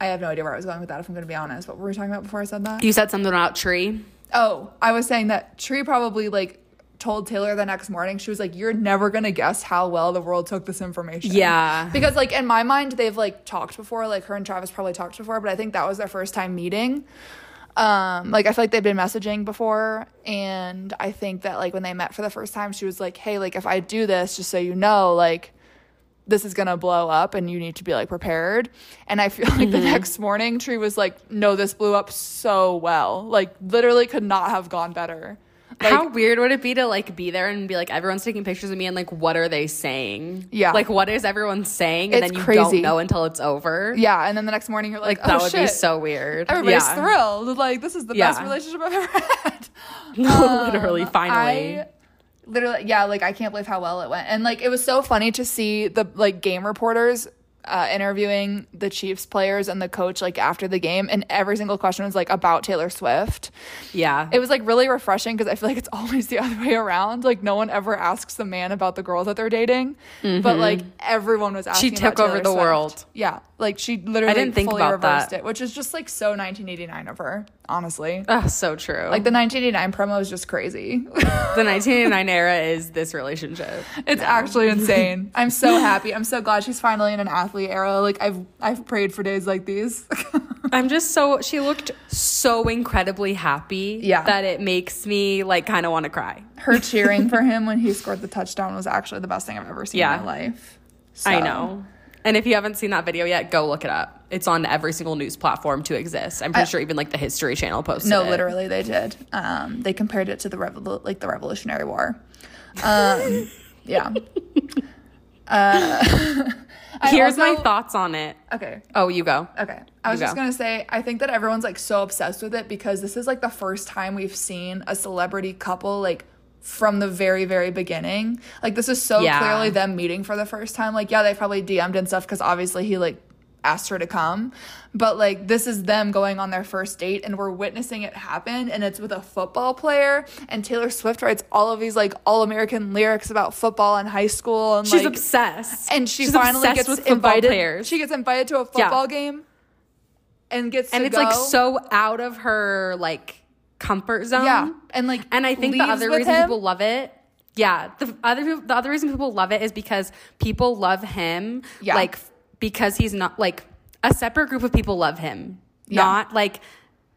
A: I have no idea where I was going with that if I'm gonna be honest. What were we talking about before I said that?
B: You said something about tree.
A: Oh, I was saying that Tree probably like told Taylor the next morning. She was like, "You're never gonna guess how well the world took this information."
B: Yeah.
A: because like in my mind, they've like talked before. Like her and Travis probably talked before, but I think that was their first time meeting. Um, like I feel like they've been messaging before, and I think that like when they met for the first time, she was like, "Hey, like if I do this, just so you know, like." This is gonna blow up and you need to be like prepared. And I feel <laughs> like
B: Mm-hmm.
A: the next morning, Tree was like, No, this blew up so well. Like, literally could not have gone better. Like,
B: How weird would it be to like be there and be like everyone's taking pictures of me and like what are they saying?
A: Yeah.
B: Like what is everyone saying and
A: It's
B: then you
A: crazy.
B: don't know until it's over?
A: Yeah, and then the next morning you're like,
B: Like that
A: oh,
B: would
A: shit.
B: be so weird.
A: Everybody's
B: Yeah.
A: thrilled. Like this is the
B: Yeah.
A: best relationship I've ever had. <laughs>
B: Literally,
A: Um,
B: finally.
A: I, literally, yeah, like I can't believe how well it went, and like it was so funny to see the like game reporters. Uh, interviewing the Chiefs players and the coach like after the game, and every single question was like about Taylor Swift.
B: yeah.
A: It was like really refreshing because I feel like it's <laughs> always the other way around. Like no one ever asks the man about the girls that they're dating, but like everyone was asking. about
B: took over the
A: Swift.
B: world.
A: Yeah, like she literally I
B: didn't think
A: fully
B: about
A: reversed
B: that.
A: it, which is just like so 1989 of her. Honestly,
B: oh, so true.
A: like the 1989 promo is just crazy. <laughs>
B: the 1989 era is this relationship.
A: it's actually insane. I'm so happy. I'm so glad she's finally in an athlete era. Like I've I've prayed for days like these. <laughs>
B: I'm just so she looked so incredibly happy
A: Yeah.
B: that it makes me like kind of want to cry.
A: her <laughs> cheering for him when he scored the touchdown was actually the best thing I've ever seen
B: Yeah.
A: in my life.
B: I know. And if you haven't seen that video yet, go look it up. It's on every single news platform to exist. I'm pretty sure even like the History Channel posted
A: No,
B: it.
A: literally, they did. Um, they compared it to the revol- like the Revolutionary War. Um, <laughs> yeah. Uh, <laughs>
B: Here's my thoughts on it.
A: Okay.
B: Oh, you go.
A: Okay. I was
B: You
A: just
B: go.
A: gonna say, I think that everyone's like so obsessed with it because this is like the first time we've seen a celebrity couple like from the very, very beginning. Like this is so
B: Yeah.
A: clearly them meeting for the first time. Like, yeah, they probably DM'd and stuff because obviously he like asked her to come. But like this is them going on their first date and we're witnessing it happen and it's with a football player and Taylor Swift writes all of these like all American lyrics about football in high school and
B: She's
A: like
B: obsessed.
A: and she
B: She's
A: finally gets
B: with
A: invited.
B: players.
A: She gets invited to a football game, and gets
B: and it's
A: go.
B: like so out of her like comfort zone.
A: yeah, and like
B: And I think the other reason
A: him.
B: people love it, yeah, the other the other reason people love it is because people love him,
A: Yeah.
B: like because he's not like a separate group of people love him,
A: Yeah.
B: not like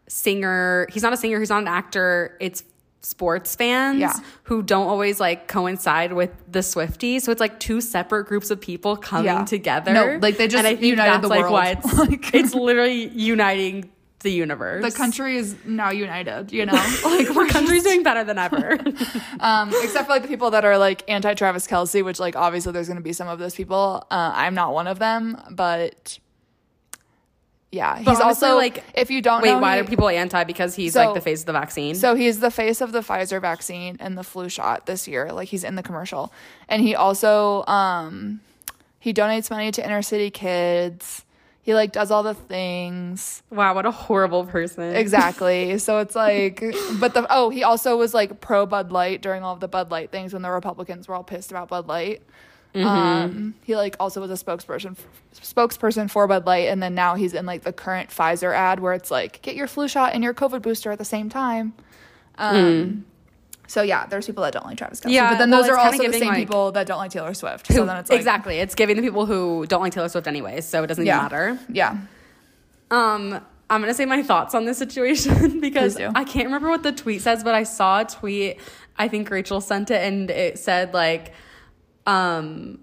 B: singer. He's not a singer. He's not an actor. It's sports fans
A: Yeah.
B: who don't always like coincide with the Swifties. So it's like two separate groups of people coming
A: Yeah.
B: together.
A: No, like, they just
B: and I think
A: united
B: that's
A: the
B: like
A: world.
B: why it's <laughs>
A: Like-
B: it's literally uniting the universe.
A: the country is now united. You know, <laughs> like we're
B: the country's doing better than ever. <laughs>
A: um, except for like the people that are like anti Travis Kelce, which like obviously there's gonna be some of those people. Uh, I'm not one of them, but yeah, he's
B: honestly,
A: also
B: like,
A: like if you don't
B: Wait,
A: know,
B: why
A: he-
B: are people anti? Because he's
A: So-
B: like the face of the vaccine.
A: So he's the face of the Pfizer vaccine and the flu shot this year. Like he's in the commercial. And he also um he donates money to inner city kids. He like does all the things.
B: Wow, what a horrible person.
A: Exactly. <laughs> so it's like, but the oh, he also was like pro Bud Light during all of the Bud Light things when the Republicans were all pissed about Bud Light. Um, he like also was a spokesperson spokesperson for Bud Light, and then now he's in like the current Pfizer ad where it's like get your flu shot and your COVID booster at the same time. Um, so yeah, there's people that don't like Travis Kelce,
B: Yeah,
A: but then
B: well,
A: those are also the same
B: like-
A: people that don't like Taylor Swift. so then it's like,
B: exactly. It's giving the people who don't like Taylor Swift anyway, so it doesn't
A: yeah,
B: even matter.
A: yeah.
B: Um, I'm gonna say my thoughts on this situation <laughs> because I can't remember what the tweet says, but I saw a tweet. I think Rachel sent it, and it said like, um,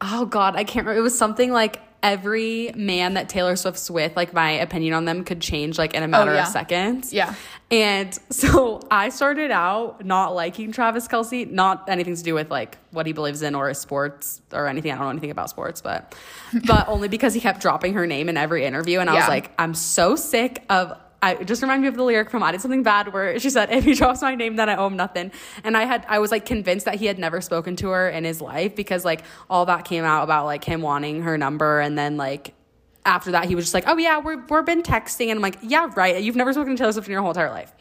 B: oh god, I can't remember. It was something like every man that Taylor Swift's with, like my opinion on them could change like in a oh, matter
A: Oh, yeah.
B: of seconds.
A: Yeah.
B: And so <laughs> I started out not liking Travis Kelce, not anything to do with like what he believes in or his sports or anything. I don't know anything about sports, but but <laughs> only because he kept dropping her name in every interview. And I was like, I'm so sick of I it just reminded me of the lyric from I Did Something Bad where she said, If he drops my name, then I owe him nothing. And I had I was like convinced that he had never spoken to her in his life because like all that came out about like him wanting her number and then like after that he was just like, Oh yeah, we're we've been texting and I'm like, Yeah, right. You've never spoken to Taylor Swift in your whole entire life.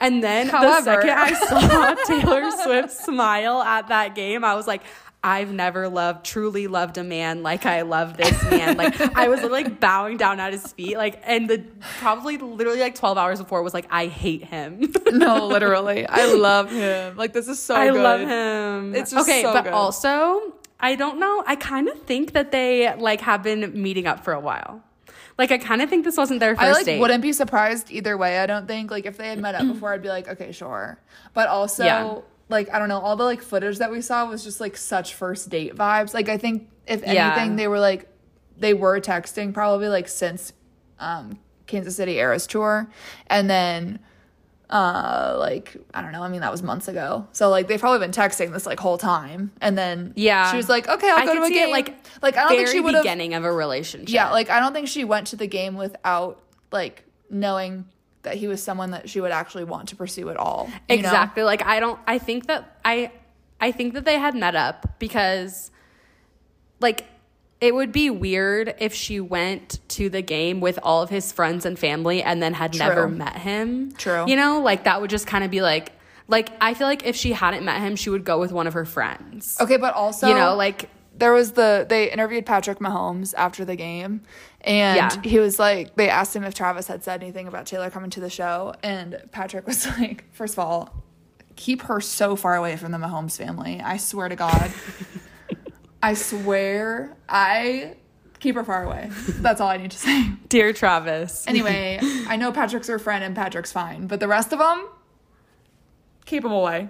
B: And then the second I <laughs> saw Taylor Swift smile at that game, I was like, I've never loved, truly loved a man like I love this man. Like <laughs> I was like bowing down at his feet, like, and the probably literally like twelve hours before was like, I hate him. <laughs>
A: No, <laughs> literally, I love him. Like this is so.
B: I
A: good.
B: love him.
A: It's just
B: okay,
A: so
B: but
A: good.
B: also I don't know. I kind of think that they like have been meeting up for a while. Like I kind of think this wasn't their first
A: I like
B: date.
A: wouldn't be surprised either way. I don't think like if they had met up <clears throat> before, I'd be like, okay, sure. But also,
B: Yeah.
A: Like I don't know, all the like footage that we saw was just like such first date vibes. Like I think if
B: Yeah.
A: anything, they were like they were texting probably like since um Kansas City Eras tour, and then uh like I don't know. I mean that was months ago, so like they've probably been texting this like whole time, and then
B: Yeah.
A: she was like, okay, I'll
B: I
A: go to a
B: it,
A: game.
B: like,
A: like I don't think she would
B: beginning of a relationship.
A: yeah, like I don't think she went to the game without like knowing that he was someone that she would actually want to pursue at all. you know?
B: exactly like i don't i think that i i think that they had met up because like it would be weird if she went to the game with all of his friends and family and then had never met him
A: True.
B: you know like that would just kind of be like like i feel like if she hadn't met him she would go with one of her friends
A: Okay, but also
B: you know like
A: there was the they interviewed Patrick Mahomes after the game and
B: Yeah.
A: he was like they asked him if Travis had said anything about Taylor coming to the show and Patrick was <laughs> like first of all keep her so far away from the Mahomes family. I swear to god. <laughs> I swear I keep her far away. That's all I need to say.
B: Dear travis.
A: Anyway <laughs> I know Patrick's her friend and Patrick's fine but the rest of them keep them away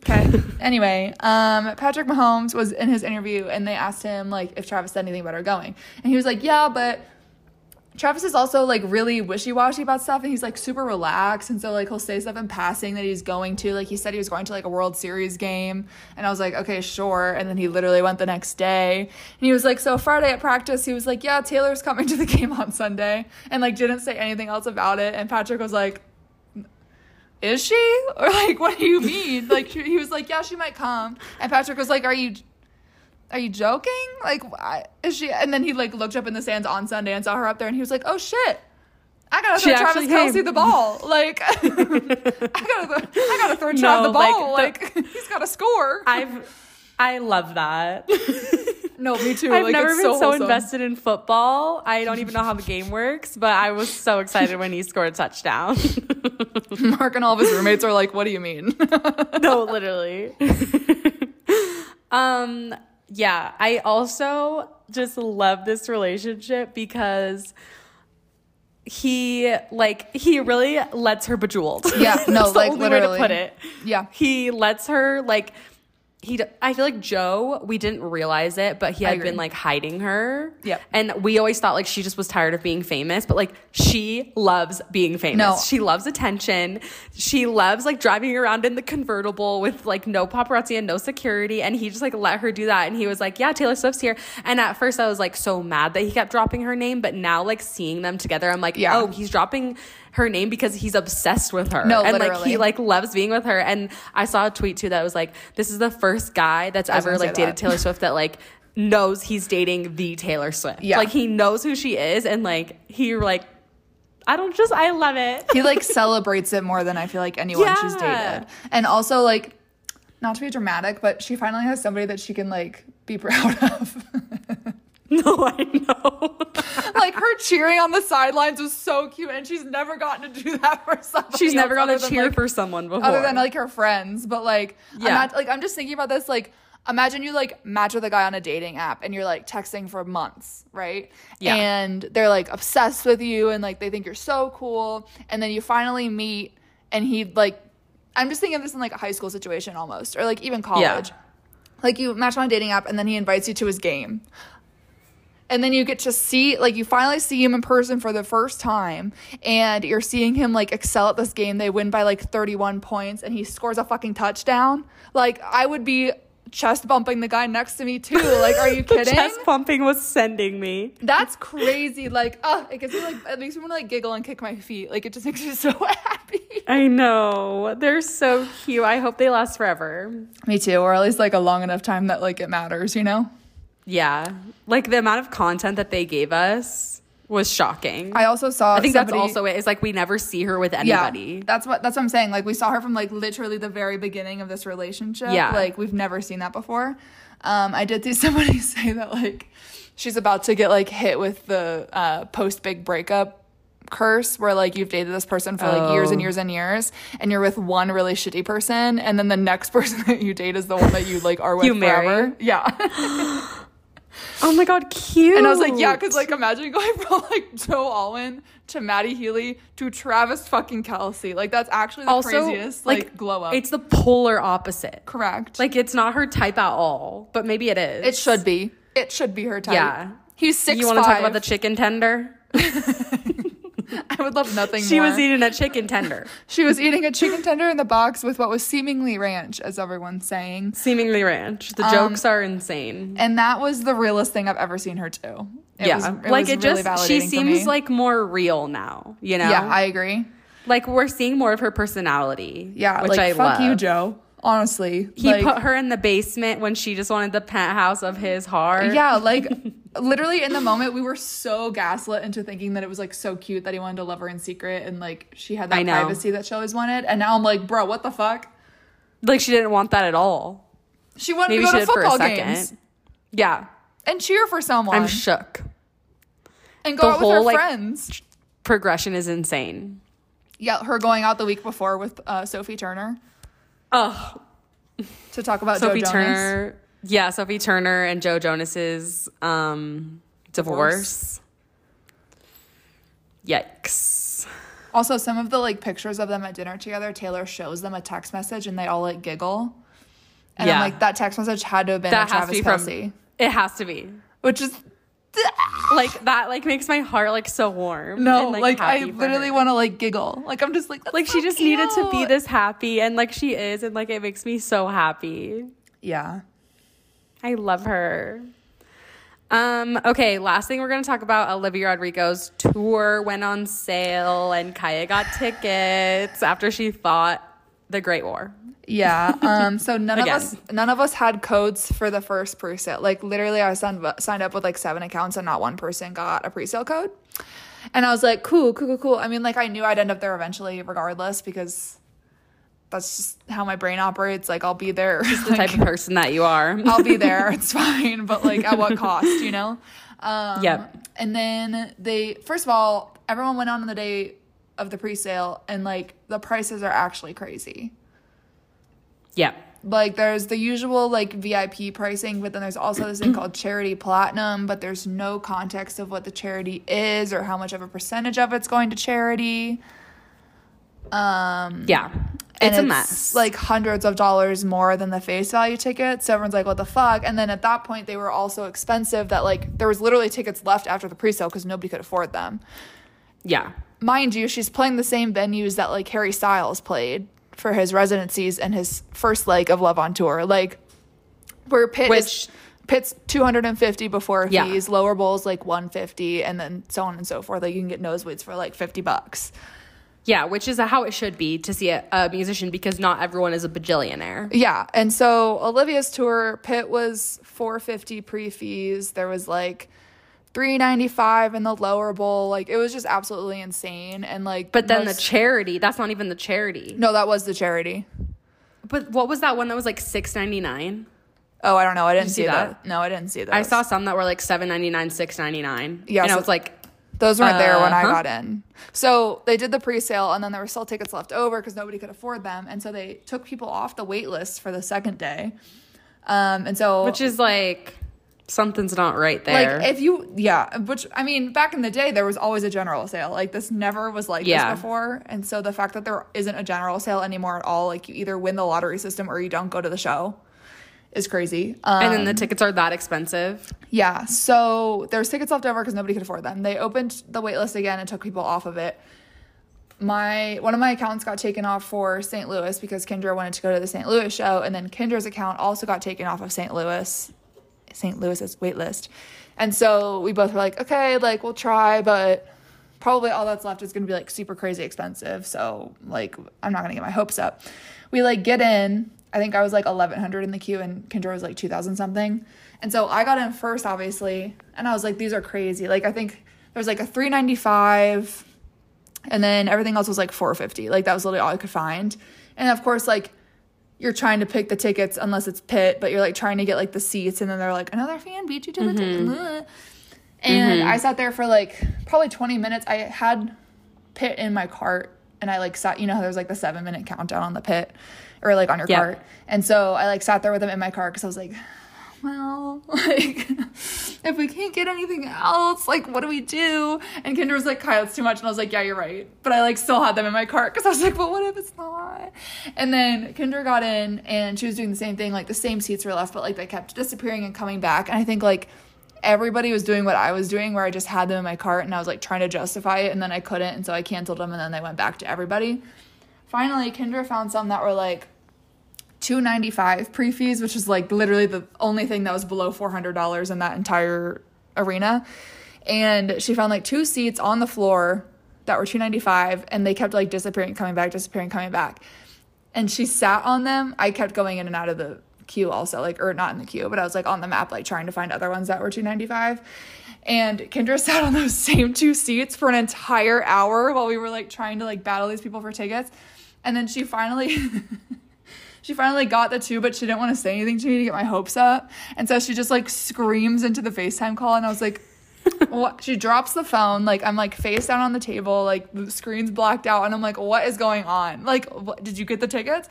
A: Okay. <laughs> anyway, um, Patrick Mahomes was in his interview and they asked him like if Travis said anything about her going. And he was like, Yeah, but Travis is also like really wishy-washy about stuff and he's like super relaxed and so like he'll say stuff in passing that he's going to. Like he said he was going to like a World Series game and I was like, Okay, sure. And then he literally went the next day. And he was like, So Friday at practice, he was like, Yeah, Taylor's coming to the <laughs> game on Sunday and like didn't say anything else about it. And Patrick was like, is she? <laughs> Or like, what do you mean? Like, he was like, yeah, she might come. And Patrick was like, are you, are you joking? Like, why is she? And then he like looked up in the stands on Sunday and saw her up there, and he was like, oh shit. I gotta
B: She
A: throw Travis Kelce
B: came.
A: the ball. <laughs> Like, I <laughs> gotta, I gotta throw Trav
B: No,
A: the
B: like,
A: ball.
B: the-
A: Like, he's gotta score.
B: i've i love that
A: no, me too.
B: I've
A: like,
B: never been so,
A: wholesome.
B: invested in football. I don't even know how the game works, but I was so excited when he scored a touchdown. <laughs>
A: Mark and all of his roommates are like, what do you mean? <laughs>
B: no, literally. um, yeah, I also just love this relationship because he like he really lets her bejeweled.
A: Yeah, no, <laughs>
B: That's the
A: like, literally.
B: to put it.
A: Yeah.
B: he lets her like he. I feel like Joe. We didn't realize it, but he had been like hiding her.
A: Yep.
B: and we always thought like she just was tired of being famous, but like she loves being famous.
A: No.
B: she loves attention. She loves like driving around in the convertible with like no paparazzi and no security. And he just like let her do that. And he was like, Yeah, Taylor Swift's here. And at first I was like so mad that he kept dropping her name. But now like seeing them together, I'm like,
A: Yeah.
B: Oh, he's dropping her name because he's obsessed with her.
A: No,
B: and like he like loves being with her. And I saw a tweet too that was like, This is the first guy that's
A: I
B: ever like dated
A: that.
B: Taylor Swift that like knows he's dating the Taylor Swift.
A: Yeah.
B: Like he knows who she is and like he like I don't just I love it.
A: he like <laughs> celebrates it more than I feel like anyone she's dated. And also like not to be dramatic, but she finally has somebody that she can like be <laughs> proud of. <laughs>
B: no, I know. <laughs>
A: like her cheering on the sidelines was so cute and she's never gotten to do that for somebody.
B: She's never
A: else
B: gonna cheer
A: like,
B: for someone before.
A: other than like her friends, but like
B: Yeah.
A: I'm like I'm just thinking about this like imagine you like match with a guy on a dating app and you're like texting for months, right?
B: Yeah.
A: And they're like obsessed with you and like they think you're so cool and then you finally meet and he like I'm just thinking of this in like a high school situation almost or like even college. Yeah. Like you match on a dating app and then he invites you to his game. And then you get to see, like, you finally see him in person for the first time, and you're seeing him, like, excel at this game. They win by, like, 31 points, and he scores a fucking touchdown. Like, I would be chest bumping the guy next to me, too. Like, are you <laughs> kidding?
B: chest pumping was sending me.
A: That's crazy. Like, oh, it gets me, like, it makes me want to, like, giggle and kick my feet. Like, it just <laughs> makes me so <laughs> happy.
B: I know. They're so cute. I hope they last forever.
A: Me too, or at least, like, a long enough time that, like, it matters, you know?
B: Yeah. Like the amount of content that they gave us was shocking.
A: I also saw
B: I think
A: somebody-
B: that's also it. it. Is like we never see her with
A: Yeah,
B: anybody.
A: that's what that's what I'm saying. Like we saw her from like literally the very beginning of this relationship.
B: Yeah.
A: like we've never seen that before. Um, I did see <laughs> somebody say that like she's about to get like hit with the uh, post big breakup curse, where like you've dated this person for like years and
B: Oh.
A: years and years, and you're with one really shitty person, and then the next <laughs> person that you date is the one that you like are with
B: You marry?
A: forever. Yeah. <laughs> <gasps>
B: Oh my god, cute.
A: And I was like, yeah, because like imagine going <laughs> from like Joe Alwyn to Matty Healy to Travis fucking Kelce. Like that's actually the
B: also
A: craziest like, glow up.
B: It's the polar opposite.
A: correct.
B: Like it's not her type at all, but maybe it is.
A: it should be. It should be her type.
B: Yeah.
A: He's six.
B: You want to talk about the chicken tender? <laughs> <laughs>
A: I would love nothing
B: She
A: more.
B: was eating a chicken tender, <laughs>
A: she was eating a chicken <laughs> tender in the box with what was seemingly ranch, as everyone's saying.
B: seemingly ranch. The
A: Um,
B: jokes are insane.
A: And that was the realest thing I've ever seen her do. It
B: yeah,
A: was, it
B: like it
A: really
B: just she seems like more real now. You know,
A: Yeah, I agree.
B: like we're seeing more of her personality.
A: Yeah,
B: which
A: like
B: I
A: fuck
B: love.
A: you, Joe. Honestly,
B: He
A: like,
B: put her in the basement when she just wanted the penthouse of his heart.
A: Yeah, <laughs> like literally in the moment we were so gaslit into thinking that it was like so cute that he wanted to love her in secret and like she had that privacy that she always wanted. And now I'm like, bro, what the fuck?
B: like she didn't want that at all.
A: She wanted
B: Maybe
A: to go to football games
B: Yeah,
A: and cheer for someone
B: I'm shook.
A: and go
B: the
A: out with her
B: like-
A: friends.
B: Progression is insane.
A: Yeah, her going out the week before with uh, Sophie Turner
B: Oh,
A: to talk about
B: Sophie
A: Joe Jonas.
B: Turner. Yeah, Sophie Turner and Joe Jonas's um, divorce. Yikes.
A: Also, some of the like pictures of them at dinner together, Taylor shows them a text message and they all like giggle. And I'm like, that text message had to have been
B: That
A: to
B: has to
A: Travis
B: be
A: Kelce,
B: from. It has to be.
A: which is <laughs>
B: Like that. Like makes my heart like so warm.
A: no,
B: and,
A: like, I
B: happy for
A: literally want to like giggle. Like I'm just like,
B: Like she
A: so
B: just needed to be this happy, and like she is, and like it makes me so happy.
A: Yeah.
B: I love her. Um, okay, last thing we're gonna talk about Olivia Rodrigo's tour went on sale and Kaiya got tickets after she fought the Great War.
A: Yeah. <laughs> Um. So none of us, none of us had codes for the first pre-sale. Like literally, I signed signed up with like seven accounts, and not one person got a pre-sale code. And I was like, cool, cool, cool, cool. I mean, like I knew I'd end up there eventually, regardless, because that's just how my brain operates. Like I'll be there.
B: Just The <laughs> type of person that you are.
A: I'll be there. <laughs> It's fine, but like at what cost, you know? Um,
B: Yep.
A: And then they, first of all, everyone went on the day of the pre-sale, and like the prices are actually crazy.
B: Yeah.
A: Like there's the usual like VIP pricing, but then there's also this thing <clears throat> called charity platinum, but there's no context of what the charity is or how much of a percentage of it's going to charity. Um
B: Yeah.
A: and
B: It's a mess.
A: Like hundreds of dollars more than the face value ticket. So everyone's like, what the fuck? And then at that point, they were all so expensive that like there was literally tickets left after the pre sale because nobody could afford them.
B: yeah.
A: Mind you, she's playing the same venues that like Harry Styles played for his residencies and his first leg of Love on Tour. Like where pit
B: Which-
A: is pit's 250 before
B: Yeah.
A: fees, lower bowls like 150, and then so on and so forth. Like you can get nosebleeds for like 50 bucks.
B: Yeah, which is how it should be to see a, a musician because not everyone is a bajillionaire.
A: Yeah, and so Olivia's tour pit was 450 pre-fees. There was like 395 in the lower bowl. Like it was just absolutely insane and like
B: But then
A: most-
B: the charity, that's not even the charity.
A: No, that was the charity.
B: But what was that one that was like six ninety nine?
A: Oh, I don't know. I didn't
B: you
A: see
B: see
A: that.
B: that?
A: No, I didn't see that.
B: I saw some that were like seven ninety nine, six ninety nine.
A: Yeah,
B: and
A: so-
B: I was like,
A: Those weren't there when I
B: Uh-huh.
A: got in. So they did the pre-sale, and then there were still tickets left over because nobody could afford them, and so they took people off the wait list for the second day. Um, and so
B: which is like something's not right there.
A: like if you yeah, which I mean, back in the day there was always a general sale. Like this never was like
B: Yeah.
A: this before, and so the fact that there isn't a general sale anymore at all, like you either win the lottery system or you don't go to the show, is crazy. Um,
B: and then the tickets are that expensive.
A: Yeah, so there's tickets left over because nobody could afford them. They opened the wait list again and took people off of it. My one of my accounts got taken off for St. Louis because Kendra wanted to go to the St. Louis show, and then Kendra's account also got taken off of St. Louis, St. Louis's wait list. And so we both were like, okay, like we'll try, but probably all that's left is gonna be like super crazy expensive. So like I'm not gonna get my hopes up. We like get in. I think I was like 1100 in the queue and Kendra was like 2000 something. And so I got in first, obviously, and I was like, these are crazy. Like I think there was like a 395 and then everything else was like 450 like that was literally all i could find and of course like you're trying to pick the tickets unless it's pit but you're like trying to get like the seats and then they're like another fan beat you to the mm-hmm. ticket and mm-hmm. i sat there for like probably 20 minutes. I had pit in my cart and i like sat you know how there's like the seven minute countdown on the pit or like on your
B: Yeah.
A: cart? And so i like sat there with them in my car because i was like well, <laughs> like, if we can't get anything else, like, what do we do? And Kendra was like, Kaiya, it's too much. And I was like, yeah, you're right. But I, like, still had them in my cart because I was like, but what if it's not? And then Kendra got in and she was doing the same thing. Like, the same seats were left, but, like, they kept disappearing and coming back. And I think, like, everybody was doing what I was doing, where I just had them in my cart and I was, like, trying to justify it. And then I couldn't. And so I canceled them and then they went back to everybody. Finally, Kendra found some that were, like, 295 pre-fees which is like literally the only thing that was below $400 in that entire arena. And she found like two seats on the floor that were 295 and they kept like disappearing coming back disappearing coming back. And she sat on them. I kept going in and out of the queue also like or not in the queue but i was like on the map like trying to find other ones that were 295 and kendra <laughs> sat on those same two seats for an entire hour while we were like trying to like battle these people for tickets. And then she finally <laughs> she finally got the two, but she didn't want to say anything to me to get my hopes up. And so she just like screams into the FaceTime call, and I was like, <laughs> what? She drops the phone, like I'm like face down on the table, like the screen's blacked out, and I'm like, what is going on? Like, what, did you get the tickets?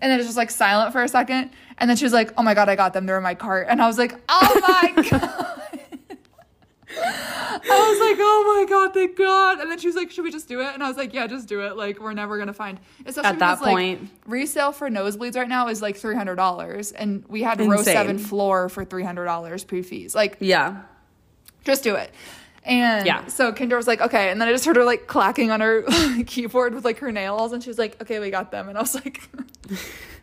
A: And then it's just like silent for a second, and then she was like, oh my god, I got them. They're in my cart, and I was like, oh my <laughs> god. <laughs> I was like, oh my god, thank God. And then she was like, should we just do it? And I was like, yeah, just do it. Like, we're never gonna find. Especially
B: At that
A: because, like,
B: point.
A: resale for nosebleeds right now is like three hundred dollars, and we had row
B: Insane.
A: seven floor for three hundred dollars pre fees. Like,
B: Yeah.
A: just do it. And
B: Yeah.
A: so Kendra was like, okay. And then I just heard her like clacking on her <laughs> keyboard with like her nails, and she was like, okay, we got them. And I was like, <laughs>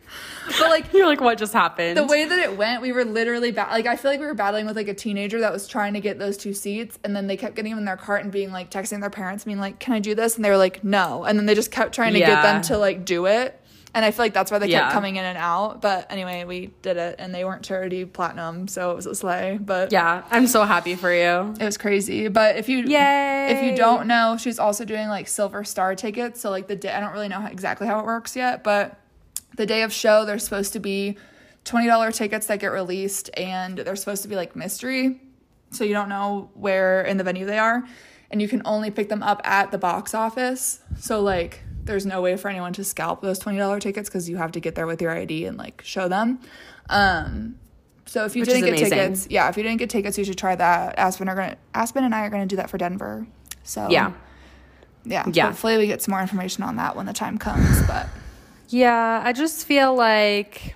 A: but like
B: You're like, what just happened?
A: the way that it went, we were literally ba- like I feel like we were battling with like a teenager that was trying to get those two seats, and then they kept getting them in their cart and being like texting their parents, being like, "Can I do this?" And they were like, "No," and then they just kept trying to get them to like do it, and I feel like that's why they
B: Yeah.
A: kept coming in and out. But anyway, we did it, and they weren't charity platinum, so it was a sleigh. But
B: yeah, I'm so happy for you.
A: it was crazy. But if you
B: Yay.
A: if you don't know, she's also doing like silver star tickets. So like the day I don't really know how, exactly how it works yet, but the day of show there's supposed to be twenty dollar tickets that get released, and they're supposed to be like mystery, so you don't know where in the venue they are, and you can only pick them up at the box office. So like. There's no way for anyone to scalp those twenty dollar tickets because you have to get there with your ID and like show them. Um, so if you
B: Which
A: didn't get
B: amazing.
A: tickets, yeah, if you didn't get tickets, you should try that. Aspen are gonna Aspen and I are gonna do that for Denver. So
B: Yeah.
A: yeah,
B: Yeah.
A: Hopefully we get some more information on that when the time comes. But
B: Yeah, I just feel like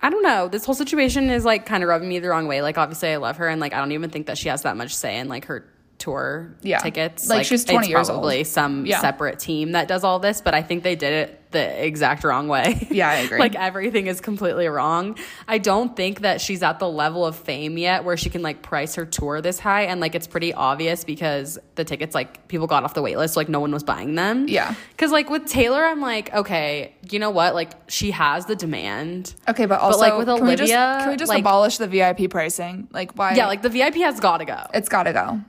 B: I don't know. This whole situation is like kind of rubbing me the wrong way. Like obviously I love her and like I don't even think that she has that much say in like her tour
A: Yeah.
B: tickets.
A: Like, she's 20
B: it's
A: years
B: probably
A: old.
B: some
A: Yeah.
B: separate team that does all this, but I think they did it the exact wrong way.
A: Yeah, I agree. <laughs>
B: like everything is completely wrong. I don't think that she's at the level of fame yet where she can like price her tour this high and like it's pretty obvious because the tickets like people got off the wait list, so, like no one was buying them.
A: Yeah.
B: Cuz like with Taylor I'm like, okay, you know what? Like she has the demand.
A: Okay, but also
B: like, with
A: can we just,
B: Olivia,
A: can we just
B: like-
A: abolish the VIP pricing? Like why?
B: Yeah, like the VIP has got to go.
A: it's got to go.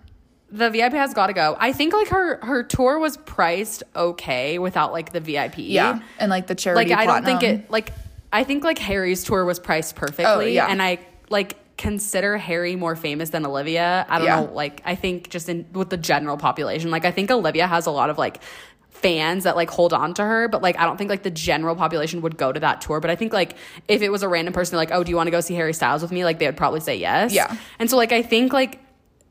B: The VIP has got to go. I think like her her tour was priced okay without like the VIP.
A: Yeah, and like the charity.
B: Like I don't think it like I think like Harry's tour was priced perfectly
A: Oh, yeah.
B: and I like consider Harry more famous than Olivia. I don't
A: Yeah.
B: know like I think just in with the general population. Like I think Olivia has a lot of like fans that like hold on to her but like I don't think like the general population would go to that tour but I think like if it was a random person like oh do you want to go see Harry Styles with me like they would probably say yes
A: Yeah.
B: and so like I think like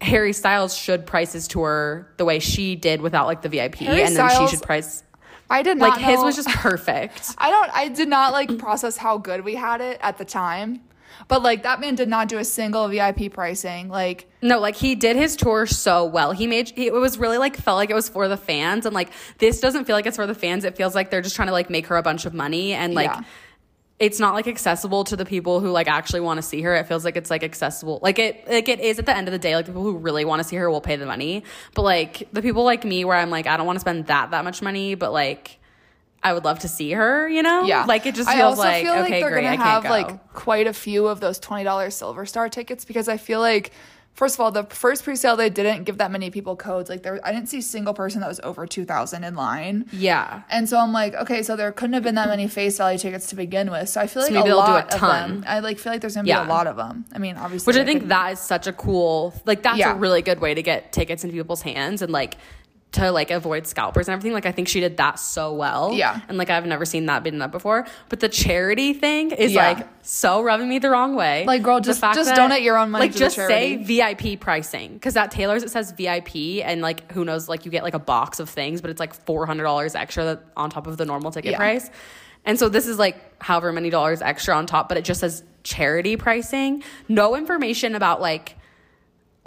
B: Harry Styles should price his tour the way she did without like the VIP
A: Harry
B: and then
A: Styles-
B: she should price
A: I did not
B: like his was just perfect <laughs>
A: I don't. I did not like process how good we had it at the time, but like that man did not do a single VIP pricing. Like
B: No, like he did his tour so well. He made it was really like felt like it was for the fans, and like this doesn't feel like it's for the fans. It feels like they're just trying to like make her a bunch of money, and like
A: Yeah.
B: It's not like accessible to the people who like actually want to see her. It feels like it's like accessible, like it like it is at the end of the day. Like people who really want to see her will pay the money, but like the people like me, where I'm like I don't want to spend that that much money, but like. I would love to see her, you know?
A: yeah,
B: Like it just
A: I
B: feels
A: also
B: like
A: feel like
B: okay,
A: they're
B: great,
A: gonna
B: I
A: have like quite a few of those twenty dollars Silver Star tickets because I feel like. First of all, the first pre-sale they didn't give that many people codes. Like there, I didn't see a single person that was over two thousand in line.
B: yeah.
A: And so I'm like, okay, so there couldn't have been that many face value tickets to begin with. So I feel like
B: maybe
A: a
B: they'll do a ton.
A: of them. I like feel like there's gonna
B: Yeah.
A: be a lot of them. I mean, obviously,
B: Which I
A: they
B: think that is such a cool, like that's
A: Yeah.
B: a really good way to get tickets into people's hands and like to like avoid scalpers and everything. Like I think she did that so well.
A: Yeah.
B: And like I've never seen that been done before. But the charity thing is
A: Yeah.
B: like so rubbing me the wrong way.
A: Like, girl, just- just donate your own money
B: Like
A: to the
B: just say. VIP pricing because at Taylor's it says VIP and like who knows like you get like a box of things, but it's like four hundred dollars extra that, on top of the normal ticket
A: Yeah.
B: price. And so this is like however many dollars extra on top, but it just says charity pricing. No information about like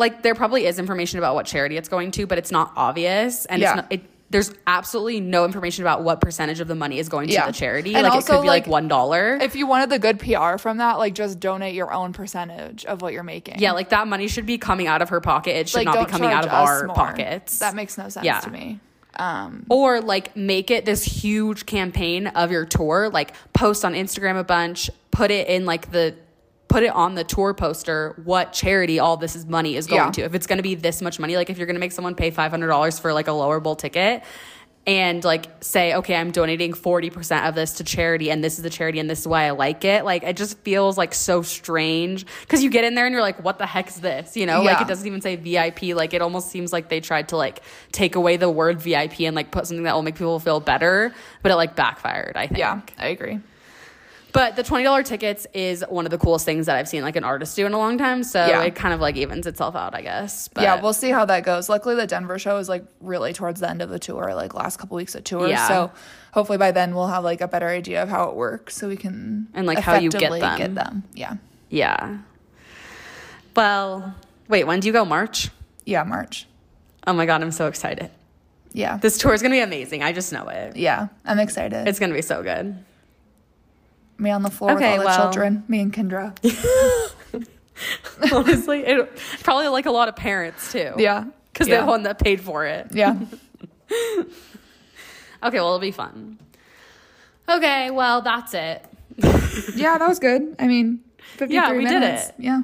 B: like there probably is information about what charity it's going to, but it's not obvious and
A: Yeah.
B: it's not it there's absolutely no information about what percentage of the money is going to
A: Yeah.
B: the charity.
A: And
B: like it could be like
A: like,
B: one dollar.
A: if you wanted the good PR from that, like just donate your own percentage of what you're making.
B: Yeah, like that money should be coming out of her pocket. It should
A: like
B: not be coming out of our
A: more.
B: pockets.
A: That makes no sense
B: Yeah.
A: to me. Um,
B: or like make it this huge campaign of your tour like post on instagram a bunch put it in like the put it on the tour poster what charity all this is money is going
A: Yeah.
B: to. If it's going to be this much money like if you're going to make someone pay $500 for like a lower bowl ticket and like say okay i'm donating 40% of this to charity and this is the charity and this is why i like it like it just feels like so strange. Because you get in there and you're like what the heck is this? You know? Like it doesn't even say vip like it almost seems like they tried to like take away the word vip and like put something that will make people feel better but it like backfired i think.
A: Yeah, I agree.
B: But the $20 tickets is one of the coolest things that i've seen like an artist do in a long time so
A: Yeah.
B: it kind of like evens itself out i guess but
A: yeah, we'll see how that goes. Luckily, the Denver show is like really towards the end of the tour, like last couple weeks of tour.
B: Yeah.
A: So hopefully by then we'll have like a better idea of how it works, so we can
B: And, like, how you get them.
A: Get them. Yeah.
B: yeah well wait when do you go march
A: Yeah, March.
B: oh my god i'm so excited
A: Yeah.
B: this tour is gonna be amazing i just know it
A: yeah, I'm excited.
B: it's gonna be so good
A: me on the floor
B: Okay,
A: with all the
B: well-
A: children. Me and Kendra. <laughs>
B: honestly it, probably like a lot of parents too
A: yeah.
B: because
A: yeah.
B: they're the one that paid for it
A: Yeah. <laughs>
B: Okay, well, it'll be fun. Okay, well, that's it. <laughs>
A: yeah, that was good. I mean, 53
B: Yeah, we did it.
A: Yeah.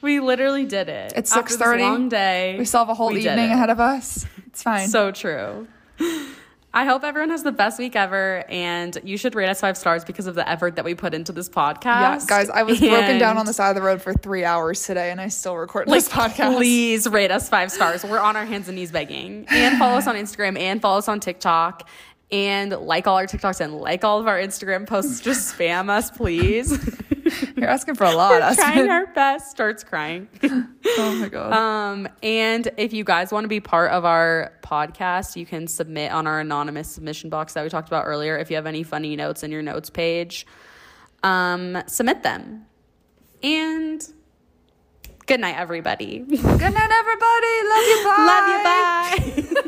B: We literally did it.
A: It's
B: After this
A: 6:30.
B: long day.
A: We still have a whole evening ahead of us. It's fine.
B: So true. I hope everyone has the best week ever, and you should rate us five stars because of the effort that we put into this podcast.
A: yeah, guys, I was broken down on the side of the road for three hours today, and I still record
B: Like,
A: this podcast.
B: please rate us five stars. We're on our hands and knees begging. And follow us on Instagram and follow us on TikTok. And like all our TikToks and like all of our Instagram posts. Just spam us, please. <laughs> <laughs>
A: You're asking for a lot.
B: We're trying our best. Starts crying. <laughs>
A: oh my god.
B: Um, and if you guys want to be part of our podcast, you can submit on our anonymous submission box that we talked about earlier. If you have any funny notes in your notes page, um, submit them. And good night, everybody.
A: Good night, everybody. Love you. Bye. <laughs>
B: Love you. Bye.